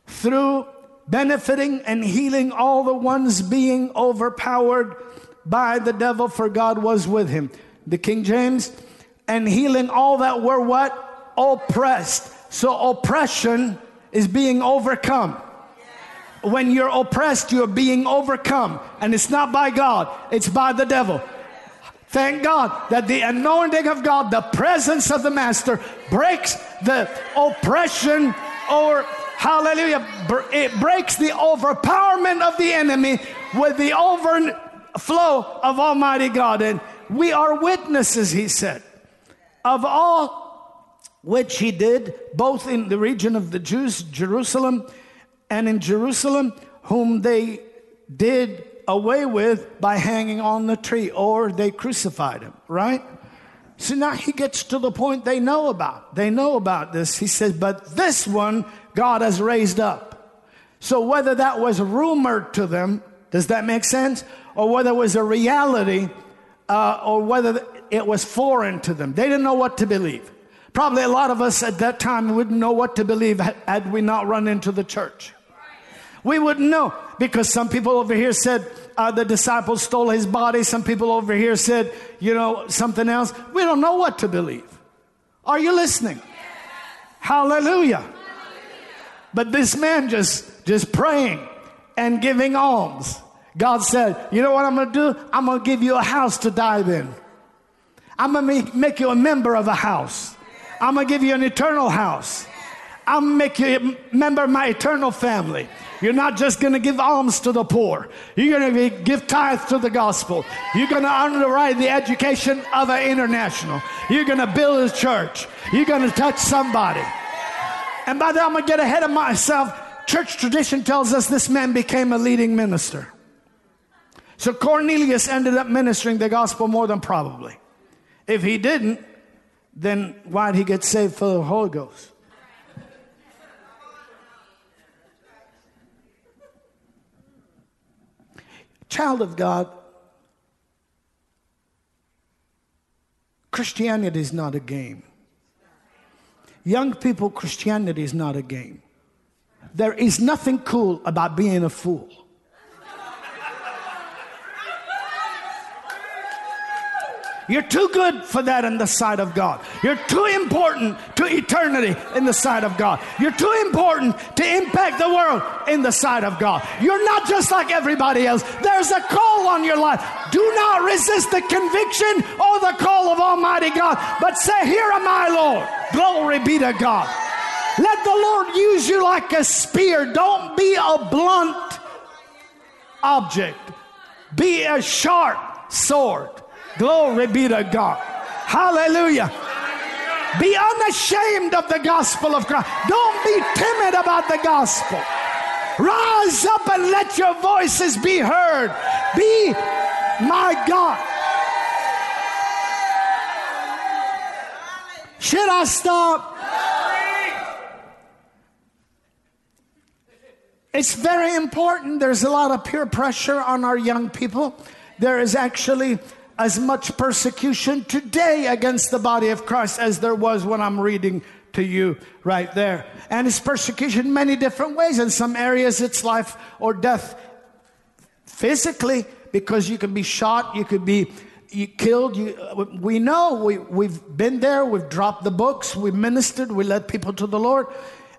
B: through benefiting and healing all the ones being overpowered by the devil, for God was with him. The King James, and healing all that were what? Oppressed. So oppression is being overcome when you're oppressed, you're being overcome. And it's not by God, it's by the devil. Thank God that the anointing of God, the presence of the Master, breaks the oppression or, hallelujah, it breaks the overpowerment of the enemy with the overflow of Almighty God. And we are witnesses, he said, of all which he did, both in the region of the Jews, Jerusalem, and in Jerusalem, whom they did away with by hanging on the tree, or they crucified him, right? So now he gets to the point they know about. They know about this. He says, but this one God has raised up. So whether that was rumored to them, does that make sense? Or whether it was a reality, uh, or whether it was foreign to them. They didn't know what to believe. Probably a lot of us at that time wouldn't know what to believe had we not run into the church. We wouldn't know because some people over here said uh, the disciples stole his body. Some people over here said, you know, something else. We don't know what to believe. Are you listening? Hallelujah. But this man just just praying and giving alms. God said, "You know what I'm going to do? I'm going to give you a house to die in. I'm going to make you a member of a house. I'm going to give you an eternal house. I'm going to make you a member of my eternal family. You're not just going to give alms to the poor. You're going to give tithes to the gospel. You're going to underwrite the education of an international. You're going to build a church. You're going to touch somebody. And by the I'm going to get ahead of myself. Church tradition tells us this man became a leading minister. So Cornelius ended up ministering the gospel more than probably. If he didn't, then why'd he get saved for the Holy Ghost? Child of God, Christianity is not a game. Young people, Christianity is not a game. There is nothing cool about being a fool. You're too good for that in the sight of God. You're too important to eternity in the sight of God. You're too important to impact the world in the sight of God. You're not just like everybody else. There's a call on your life. Do not resist the conviction or the call of Almighty God, but say, Here am I, Lord. Glory be to God. Let the Lord use you like a spear. Don't be a blunt object, be a sharp sword. Glory be to God. Hallelujah. Be unashamed of the gospel of Christ. Don't be timid about the gospel. Rise up and let your voices be heard. Be my God. Should I stop? It's very important. There's a lot of peer pressure on our young people. There is actually as much persecution today against the body of Christ as there was when I'm reading to you right there. And it's persecution many different ways. In some areas, it's life or death physically, because you can be shot, you could be you killed. You, we know we, we've been there, we've dropped the books, we ministered, we led people to the Lord,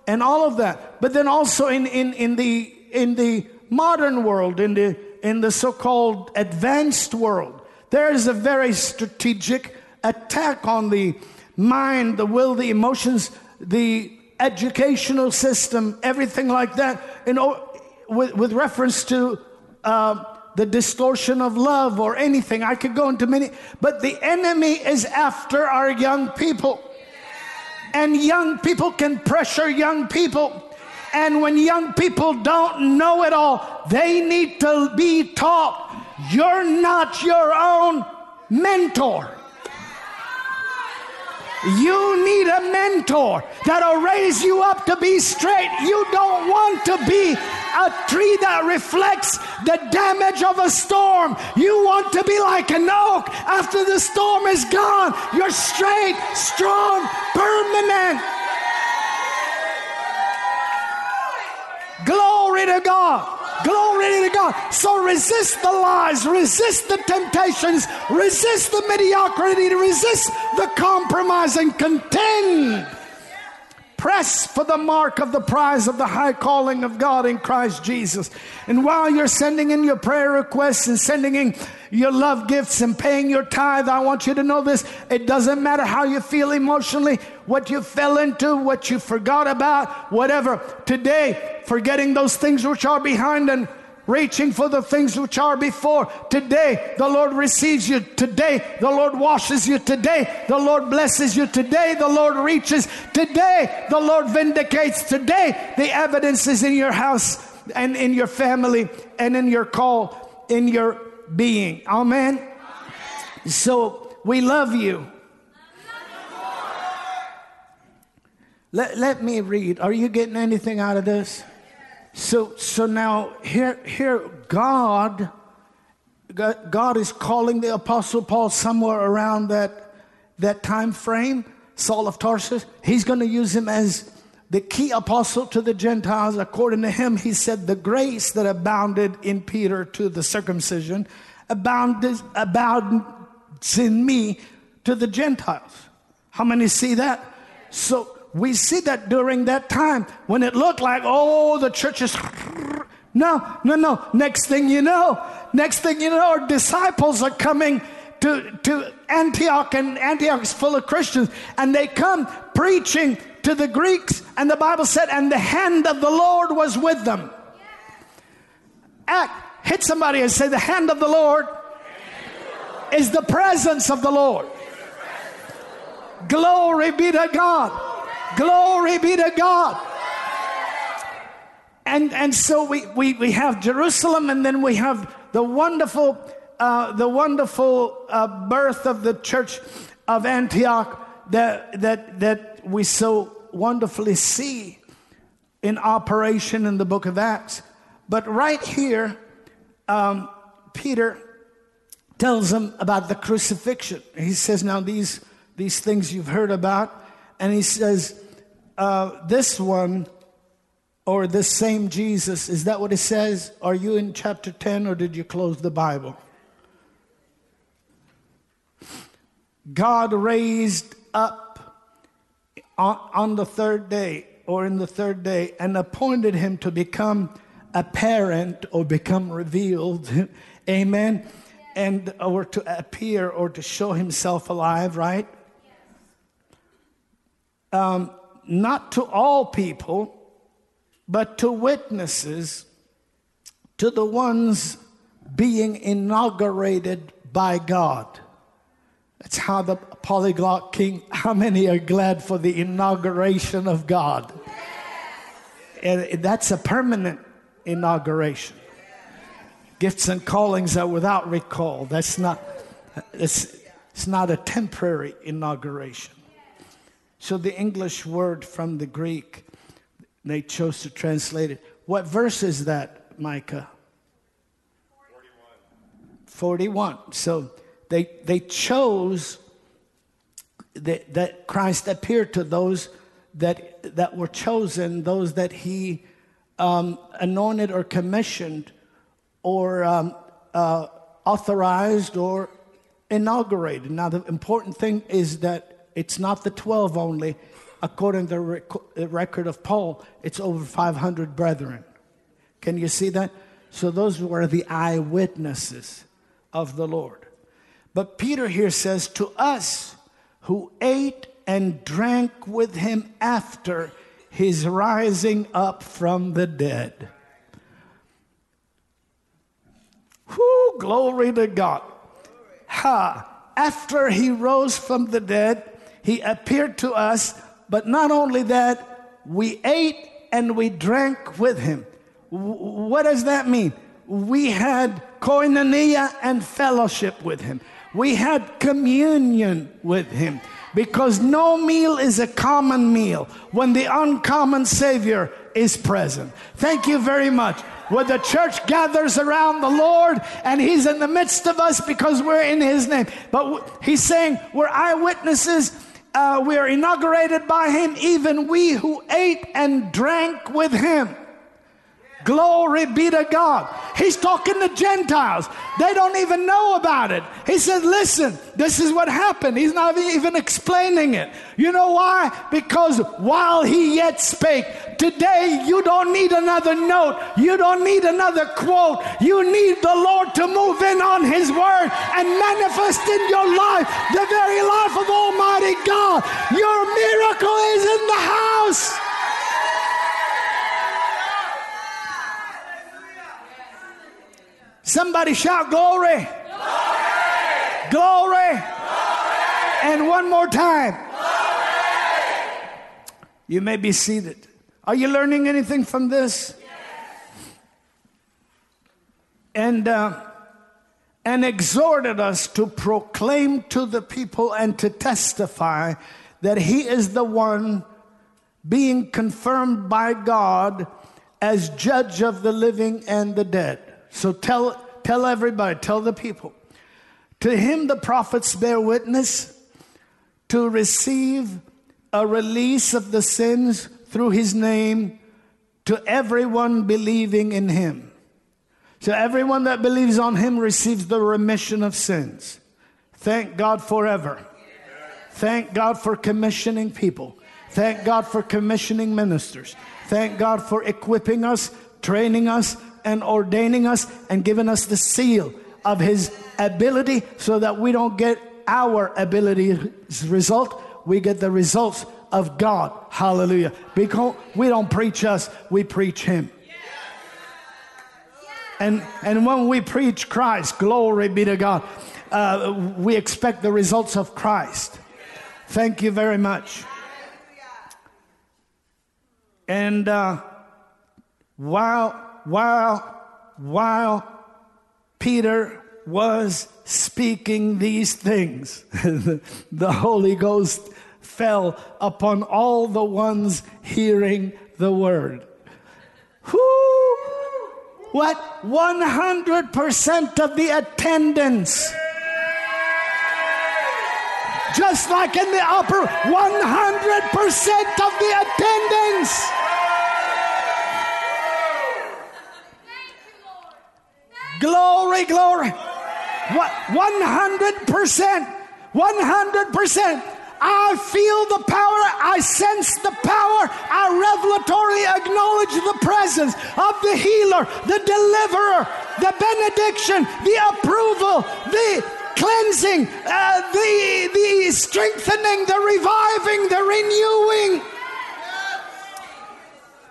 B: and all of that. But then also in, in, in, the, in the modern world, in the, in the so called advanced world, there is a very strategic attack on the mind, the will, the emotions, the educational system, everything like that, you know, with, with reference to uh, the distortion of love or anything. I could go into many, but the enemy is after our young people. And young people can pressure young people. And when young people don't know it all, they need to be taught you're not your own mentor. You need a mentor that'll raise you up to be straight. You don't want to be a tree that reflects the damage of a storm. You want to be like an oak after the storm is gone. You're straight, strong, permanent. Glory to God. Glory to God. So resist the lies, resist the temptations, resist the mediocrity, resist the compromise, and contend. Press for the mark of the prize of the high calling of God in Christ Jesus. And while you're sending in your prayer requests and sending in your love gifts and paying your tithe, I want you to know this. It doesn't matter how you feel emotionally, what you fell into, what you forgot about, whatever. Today, forgetting those things which are behind and reaching for the things which are before. Today, the Lord receives you. Today, the Lord washes you. Today, the Lord blesses you. Today, the Lord reaches. Today, the Lord vindicates. Today, the evidence is in your house and in your family and in your call, in your being. Amen. So, we love you. Let, let me read. Are you getting anything out of this? So, so now here, here, God, God is calling the Apostle Paul somewhere around that, that time frame, Saul of Tarsus. He's going to use him as the key apostle to the Gentiles. According to him, he said, the grace that abounded in Peter to the circumcision abounded, abounds in me to the Gentiles. How many see that? So we see that during that time when it looked like, oh, the church is. No, no, no. Next thing you know, next thing you know, our disciples are coming to, to Antioch, and Antioch is full of Christians, and they come preaching to the Greeks, and the Bible said, and the hand of the Lord was with them. Act, hit somebody and say, the hand of the Lord is the presence of the Lord. Glory be to God. Glory be to God. And, and so we, we, we have Jerusalem, and then we have the wonderful, uh, the wonderful uh, birth of the church of Antioch that, that, that we so wonderfully see in operation in the book of Acts. But right here, um, Peter tells them about the crucifixion. He says, Now, these, these things you've heard about, and he says, uh, This one, or this same Jesus, is that what it says? Are you in chapter 10 or did you close the Bible? God raised up on, the third day or in the third day and appointed him to become apparent or become revealed. Amen. And or to appear or to show himself alive, right? Um, not to all people, but to witnesses, to the ones being inaugurated by God. That's how the polyglot king, how many are glad for the inauguration of God? And that's a permanent inauguration. Gifts and callings are without recall. That's not, it's, it's not a temporary inauguration. So the English word from the Greek they chose to translate it. What verse is that, Micah? 41. 41. So they, they chose that, that Christ appeared to those that, that were chosen, those that he um, anointed or commissioned or um, uh, authorized or inaugurated. Now, the important thing is that it's not the 12 only, according to the rec- record of Paul, it's over 500 brethren. Can you see that? So those were the eyewitnesses of the Lord. But Peter here says, To us who ate and drank with him after his rising up from the dead. Whoo, glory to God. Ha! After he rose from the dead, he appeared to us but not only that, we ate and we drank with him. what does that mean? We had koinonia and fellowship with him. We had communion with him because no meal is a common meal when the uncommon Savior is present. Thank you very much. When the church gathers around the Lord and He's in the midst of us because we're in His name. But He's saying we're eyewitnesses uh, we are inaugurated by him, even we who ate and drank with him. Glory be to God. He's talking to Gentiles. They don't even know about it. He said, Listen, this is what happened. He's not even explaining it. You know why? Because while he yet spake, today you don't need another note. You don't need another quote. You need the Lord to move in on his word and manifest in your life the very life of Almighty God. Your miracle is in the house. Somebody shout glory. Glory. glory. glory. And one more time. Glory. You may be seated. Are you learning anything from this? Yes. And uh, and exhorted us to proclaim to the people and to testify that he is the one being confirmed by God as judge of the living and the dead. So tell, tell everybody, tell the people. To him the prophets bear witness to receive a release of the sins through his name to everyone believing in him. So everyone that believes on him receives the remission of sins. Thank God forever. Thank God for commissioning people. Thank God for commissioning ministers. Thank God for equipping us, training us, and ordaining us and giving us the seal of his ability so that we don't get our ability's result, we get the results of God. Hallelujah. Because we don't preach us, we preach him. And, and when we preach Christ, glory be to God, uh, we expect the results of Christ. Thank you very much. And uh, while, while, while Peter was speaking these things, the Holy Ghost fell upon all the ones hearing the word. Who? What? 100% of the attendance. Just like in the upper, 100% of the attendance. Glory, glory. What? 100%. 100%. I feel the power, I sense the power, I revelatorily acknowledge the presence of the healer, the deliverer, the benediction, the approval, the cleansing, uh, the, the strengthening, the reviving, the renewing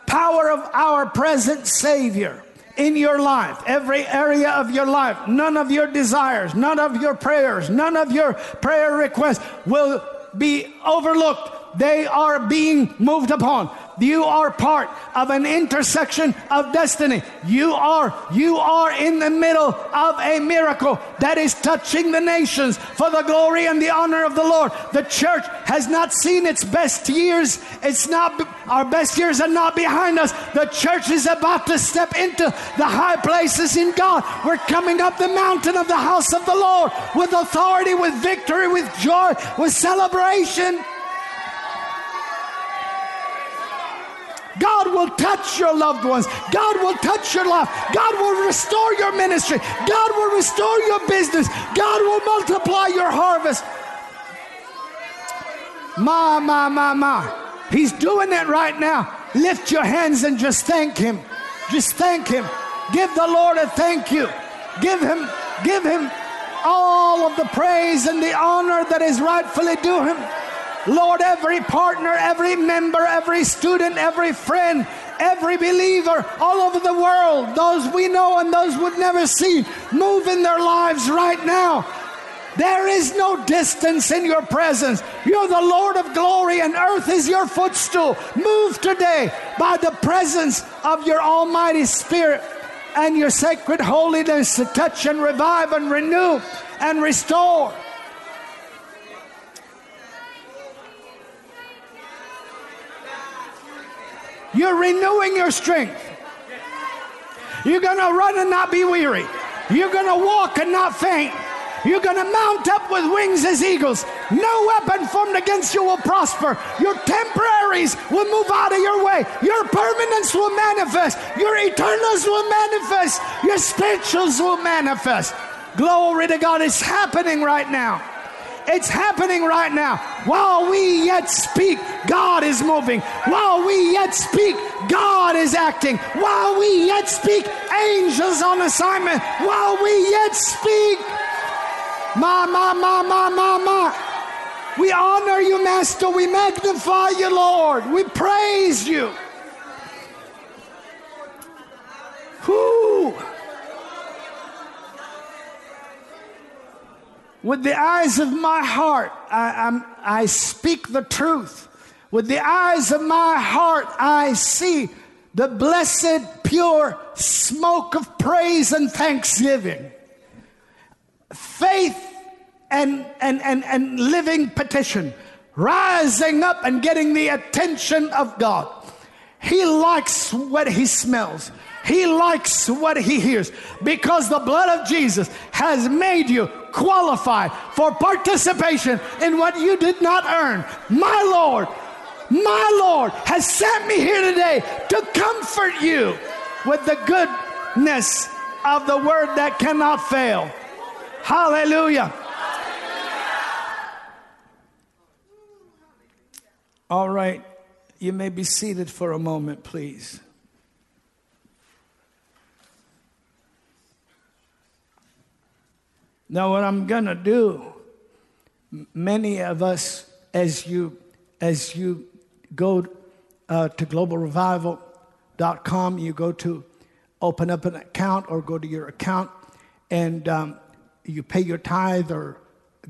B: power of our present Savior in your life, every area of your life, none of your desires, none of your prayers, none of your prayer requests will be overlooked. They are being moved upon. You are part of an intersection of destiny. You are, you are in the middle of a miracle that is touching the nations for the glory and the honor of the Lord. The church has not seen its best years. It's not, our best years are not behind us. The church is about to step into the high places in God. We're coming up the mountain of the house of the Lord with authority, with victory, with joy, with celebration. God will touch your loved ones. God will touch your life. God will restore your ministry. God will restore your business. God will multiply your harvest. Ma, ma, ma, ma. He's doing it right now. Lift your hands and just thank Him. Just thank Him. Give the Lord a thank you. Give Him, give Him all of the praise and the honor that is rightfully due Him. Lord, every partner, every member, every student, every friend, every believer all over the world, those we know and those we've never seen, move in their lives right now. There is no distance in your presence. You're the Lord of glory, and earth is your footstool. Move today by the presence of your Almighty Spirit and your sacred holiness to touch and revive and renew and restore. You're renewing your strength. You're going to run and not be weary. You're going to walk and not faint. You're going to mount up with wings as eagles. No weapon formed against you will prosper. Your temporaries will move out of your way. Your permanence will manifest. Your eternals will manifest. Your spirituals will manifest. Glory to God. It's happening right now. It's happening right now. While we yet speak, God is moving. While we yet speak, God is acting. While we yet speak, angels on assignment. While we yet speak, ma, ma, ma, ma, ma, ma. We honor you, Master. We magnify you, Lord. We praise you. Whoo. With the eyes of my heart, I, I speak the truth. With the eyes of my heart, I see the blessed, pure smoke of praise and thanksgiving. Faith and, and, and, and living petition, rising up and getting the attention of God. He likes what he smells. He likes what he hears because the blood of Jesus has made you qualified for participation in what you did not earn. My Lord, my Lord has sent me here today to comfort you with the goodness of the word that cannot fail. Hallelujah. All right, you may be seated for a moment, please. Now, what I'm going to do, many of us, as you, as you go uh, to globalrevival.com, you go to open up an account or go to your account and um, you pay your tithe or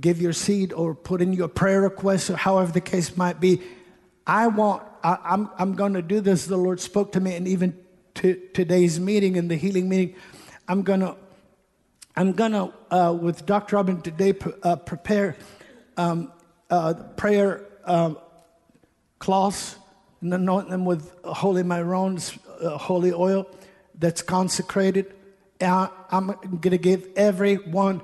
B: give your seed or put in your prayer request or however the case might be. I want, I, I'm, I'm going to do this. The Lord spoke to me, and even to today's meeting and the healing meeting, I'm going to, I'm to, uh, with Dr. Robin today, uh, prepare um, uh, prayer cloths and anoint them with holy Myron's uh, holy oil that's consecrated. And I'm going to give everyone.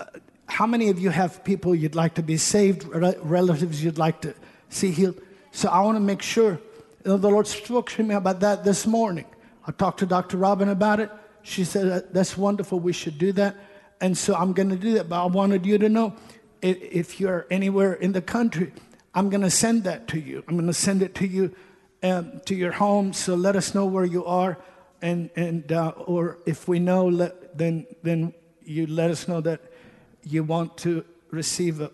B: Uh, how many of you have people you'd like to be saved, relatives you'd like to see healed? So I want to make sure. You know, the Lord spoke to me about that this morning. I talked to Dr. Robin about it. She said, That's wonderful. We should do that. And so I'm going to do that. But I wanted you to know if you're anywhere in the country, I'm going to send that to you. I'm going to send it to you um, to your home. So let us know where you are. And, and uh, or if we know, let, then, then you let us know that you want to receive a,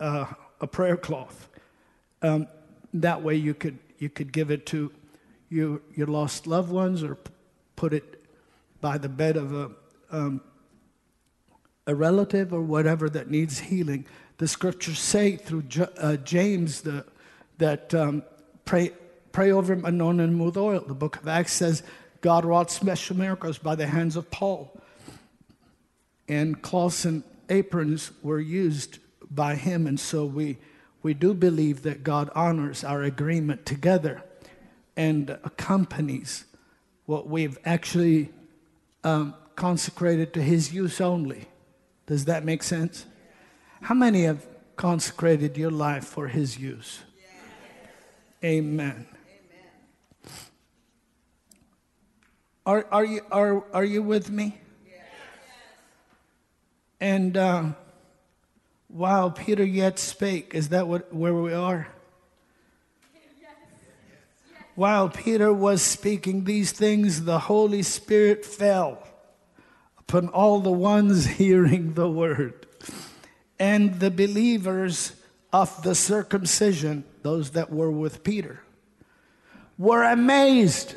B: a, a, prayer cloth. Um, that way you could, you could give it to your, your lost loved ones or put it by the bed of a, um, a relative or whatever that needs healing. The scriptures say through uh, James the, that um, pray, pray over him, anoint him with oil. The book of Acts says God wrought special miracles by the hands of Paul. And cloths and aprons were used by him. And so we, we do believe that God honors our agreement together and accompanies what we've actually um, consecrated to His use only. Does that make sense? How many have consecrated your life for His use? Amen. Are, are, you, are, are you with me? And uh, while Peter yet spake, is that what, where we are? While Peter was speaking these things, the Holy Spirit fell upon all the ones hearing the word. And the believers of the circumcision, those that were with Peter, were amazed.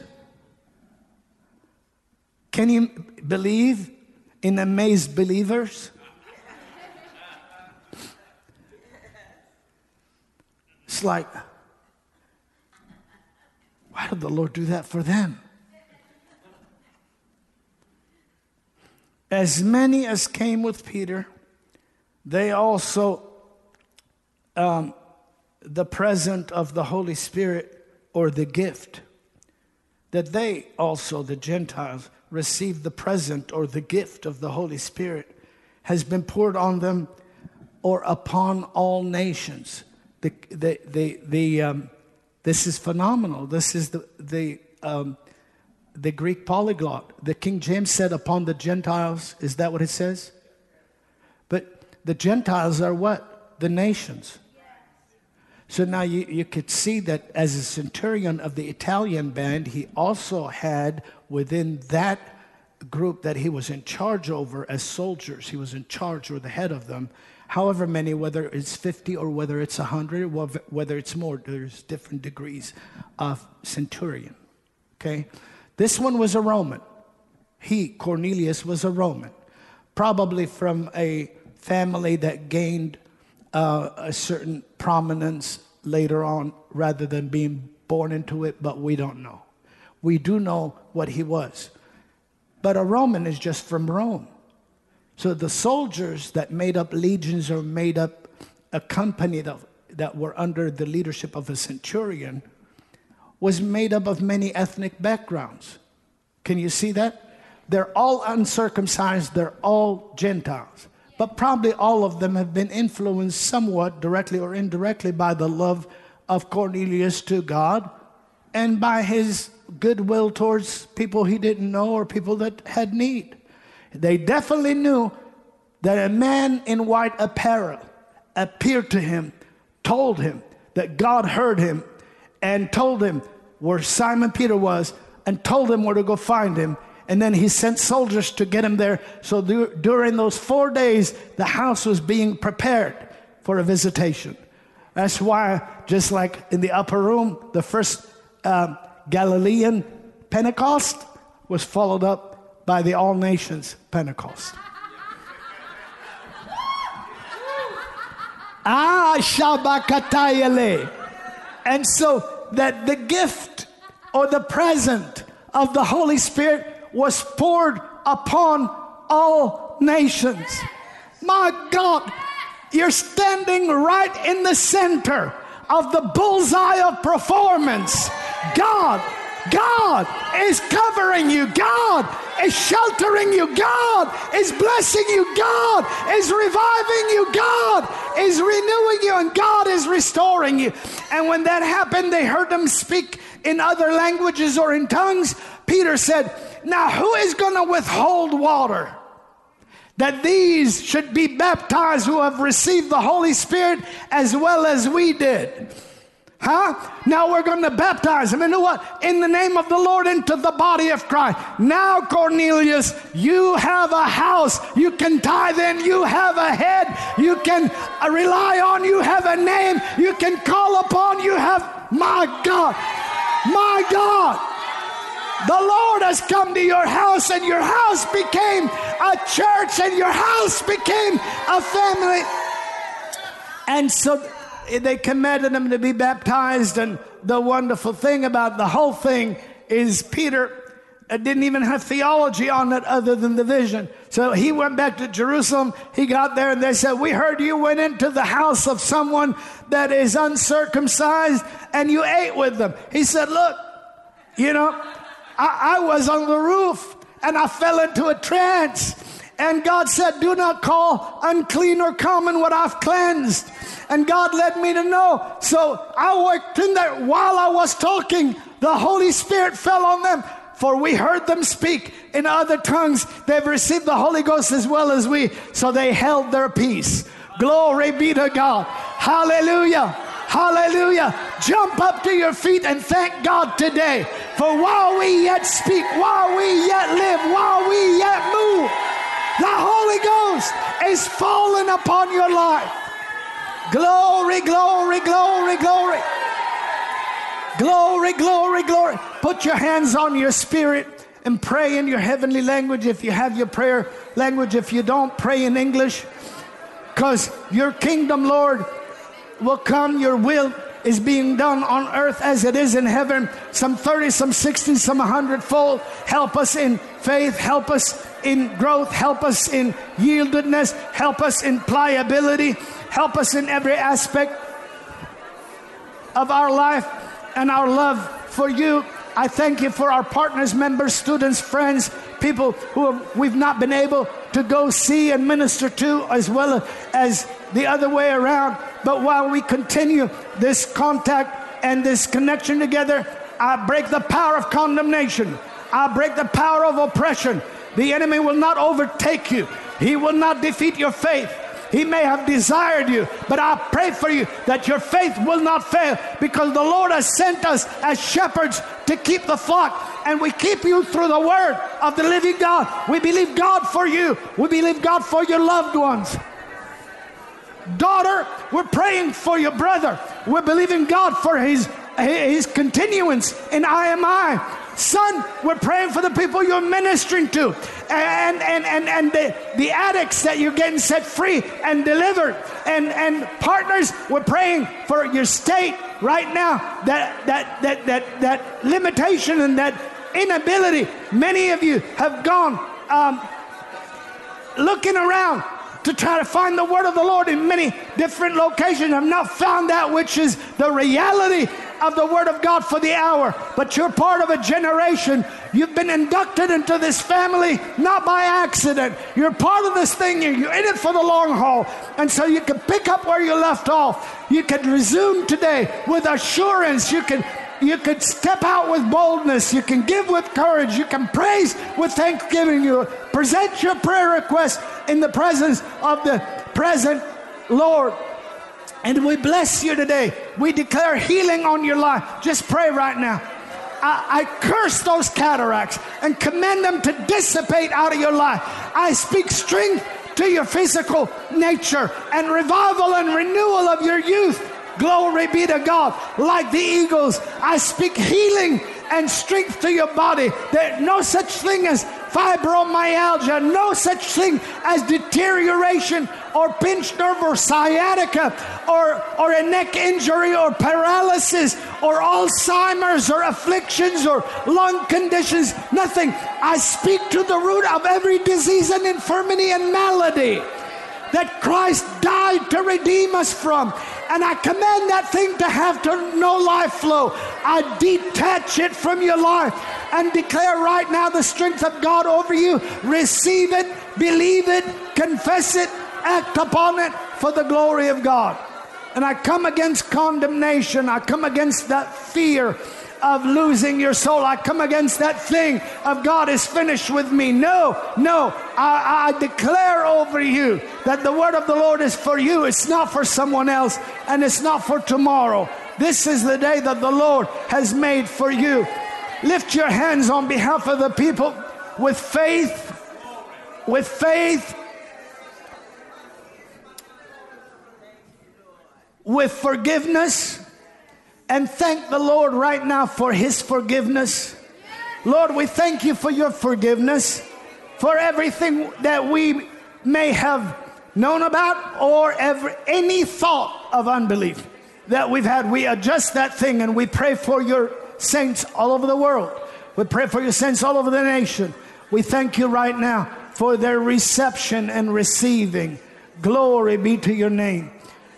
B: Can you believe in amazed believers? It's like, why did the Lord do that for them? As many as came with Peter, they also, um, the present of the Holy Spirit or the gift, that they also, the Gentiles, received the present or the gift of the Holy Spirit, has been poured on them or upon all nations. The, the, the, the, um, this is phenomenal. This is the, the, um, the Greek polyglot. The King James said, upon the Gentiles. Is that what it says? But the Gentiles are what? The nations. So now you, you could see that as a centurion of the Italian band, he also had within that group that he was in charge over as soldiers, he was in charge or the head of them, however many, whether it's 50 or whether it's 100, whether it's more, there's different degrees of centurion. Okay? This one was a Roman. He, Cornelius, was a Roman, probably from a family that gained uh, a certain prominence later on rather than being born into it, but we don't know. We do know what he was. But a Roman is just from Rome. So the soldiers that made up legions or made up a company that, that were under the leadership of a centurion was made up of many ethnic backgrounds. Can you see that? They're all uncircumcised, they're all Gentiles. But probably all of them have been influenced somewhat, directly or indirectly, by the love of Cornelius to God and by his goodwill towards people he didn't know or people that had need. They definitely knew that a man in white apparel appeared to him, told him that God heard him, and told him where Simon Peter was, and told him where to go find him. And then he sent soldiers to get him there. So dur- during those four days, the house was being prepared for a visitation. That's why, just like in the upper room, the first uh, Galilean Pentecost was followed up by the all nations Pentecost. ah. And so that the gift or the present of the Holy Spirit was poured upon all nations. My God, you're standing right in the center of the bullseye of performance. God, God is covering you. God is sheltering you. God is blessing you. God is reviving you. God is renewing you. And God is restoring you. And when that happened, they heard them speak in other languages or in tongues. Peter said, Now who is going to withhold water? That these should be baptized who have received the Holy Spirit as well as we did. Huh? Now we're going to baptize him. Know what? In the name of the Lord into the body of Christ. Now, Cornelius, you have a house. You can tithe in. You have a head. You can uh, rely on. You have a name. You can call upon. You have, my God, my God. The Lord has come to your house, and your house became a church, and your house became a family. And so they commanded him to be baptized. And the wonderful thing about the whole thing is Peter uh, didn't even have theology on it other than the vision. So he went back to Jerusalem. He got there and they said, We heard you went into the house of someone that is uncircumcised and you ate with them. He said, Look, you know, I, I was on the roof and I fell into a trance. And God said, Do not call unclean or common what I've cleansed. And God led me to know. So I worked in there while I was talking. The Holy Spirit fell on them. For we heard them speak in other tongues. They've received the Holy Ghost as well as we. So they held their peace. Glory be to God. Hallelujah. Hallelujah. Jump up to your feet and thank God today. For while we yet speak, while we yet live, while we yet move, the Holy Ghost is falling upon your life. Glory, glory, glory, glory. Glory, glory, glory. Put your hands on your spirit and pray in your heavenly language if you have your prayer language. If you don't, pray in English. Because your kingdom, Lord, will come, your will is being done on earth as it is in heaven. Some 30, some 60, some 100 fold. Help us in faith. Help us in growth. Help us in yieldedness. Help us in pliability. Help us in every aspect of our life and our love for you. I thank you for our partners, members, students, friends, people who we've not been able to go see and minister to, as well as the other way around. But while we continue this contact and this connection together, I break the power of condemnation. I break the power of oppression. The enemy will not overtake you, he will not defeat your faith. He may have desired you, but I pray for you that your faith will not fail because the Lord has sent us as shepherds to keep the flock, and we keep you through the word of the living God. We believe God for you, we believe God for your loved ones. Daughter, we're praying for your brother. We're believing God for his, his continuance in IMI. Son, we're praying for the people you're ministering to and, and, and, and the, the addicts that you're getting set free and delivered. And, and partners, we're praying for your state right now that, that, that, that, that limitation and that inability. Many of you have gone um, looking around to try to find the word of the Lord in many different locations. I've not found that which is the reality of the word of God for the hour. But you're part of a generation. You've been inducted into this family not by accident. You're part of this thing. You're in it for the long haul. And so you can pick up where you left off. You can resume today with assurance. You can you can step out with boldness. You can give with courage. You can praise with thanksgiving. You present your prayer request in the presence of the present Lord. And we bless you today. We declare healing on your life. Just pray right now. I, I curse those cataracts and command them to dissipate out of your life. I speak strength to your physical nature and revival and renewal of your youth. Glory be to God. Like the eagles, I speak healing and strength to your body. There's no such thing as fibromyalgia, no such thing as deterioration or pinched nerve or sciatica or, or a neck injury or paralysis or Alzheimer's or afflictions or lung conditions. Nothing. I speak to the root of every disease and infirmity and malady that Christ died to redeem us from. And I command that thing to have to no life flow. I detach it from your life and declare right now the strength of God over you. Receive it, believe it, confess it, act upon it for the glory of God. And I come against condemnation. I come against that fear of losing your soul. I come against that thing of God is finished with me. No, no. I, I, declare over you that the word of the Lord is for you. It's not for someone else and it's not for tomorrow. This is the day that the Lord has made for you. Lift your hands on behalf of the people with faith, with faith, with forgiveness and thank the Lord right now for His forgiveness. Lord, we thank you for your forgiveness, for everything that we may have known about or ever, any thought of unbelief that we've had. We adjust that thing and we pray for your saints all over the world. We pray for your saints all over the nation. We thank you right now for their reception and receiving. Glory be to your name.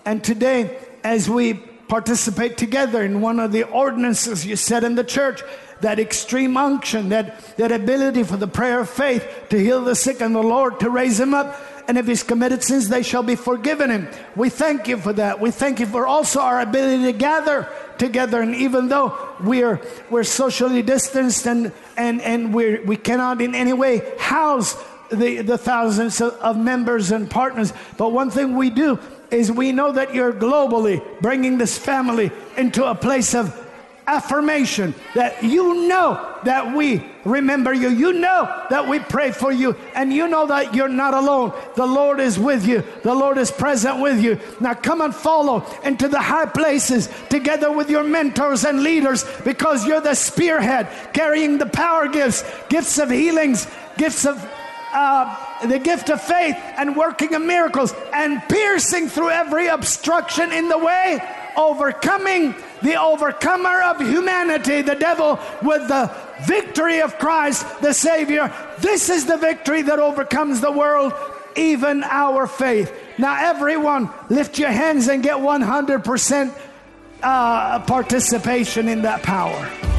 B: And today, as we participate together in one of the ordinances you said in the church, that extreme unction, that, that ability for the prayer of faith to heal the sick and the Lord to raise him up. And if he's committed sins, they shall be forgiven him. We thank you for that. We thank you for also our ability to gather together. And even though we're, we're socially distanced and, and, and we're, we cannot in any way house the, the thousands of members and partners, but one thing we do is we know that you're globally bringing this family into a place of affirmation that you know that we remember you. You know that we pray for you, and you know that you're not alone. The Lord is with you, the Lord is present with you. Now come and follow into the high places together with your mentors and leaders because you're the spearhead carrying the power gifts, gifts of healings, gifts of uh, the gift of faith and working of miracles and piercing through every obstruction in the way, overcoming the overcomer of humanity, the devil, with the victory of Christ, the Savior. This is the victory that overcomes the world, even our faith. Now, everyone, lift your hands and get 100% uh, participation in that power.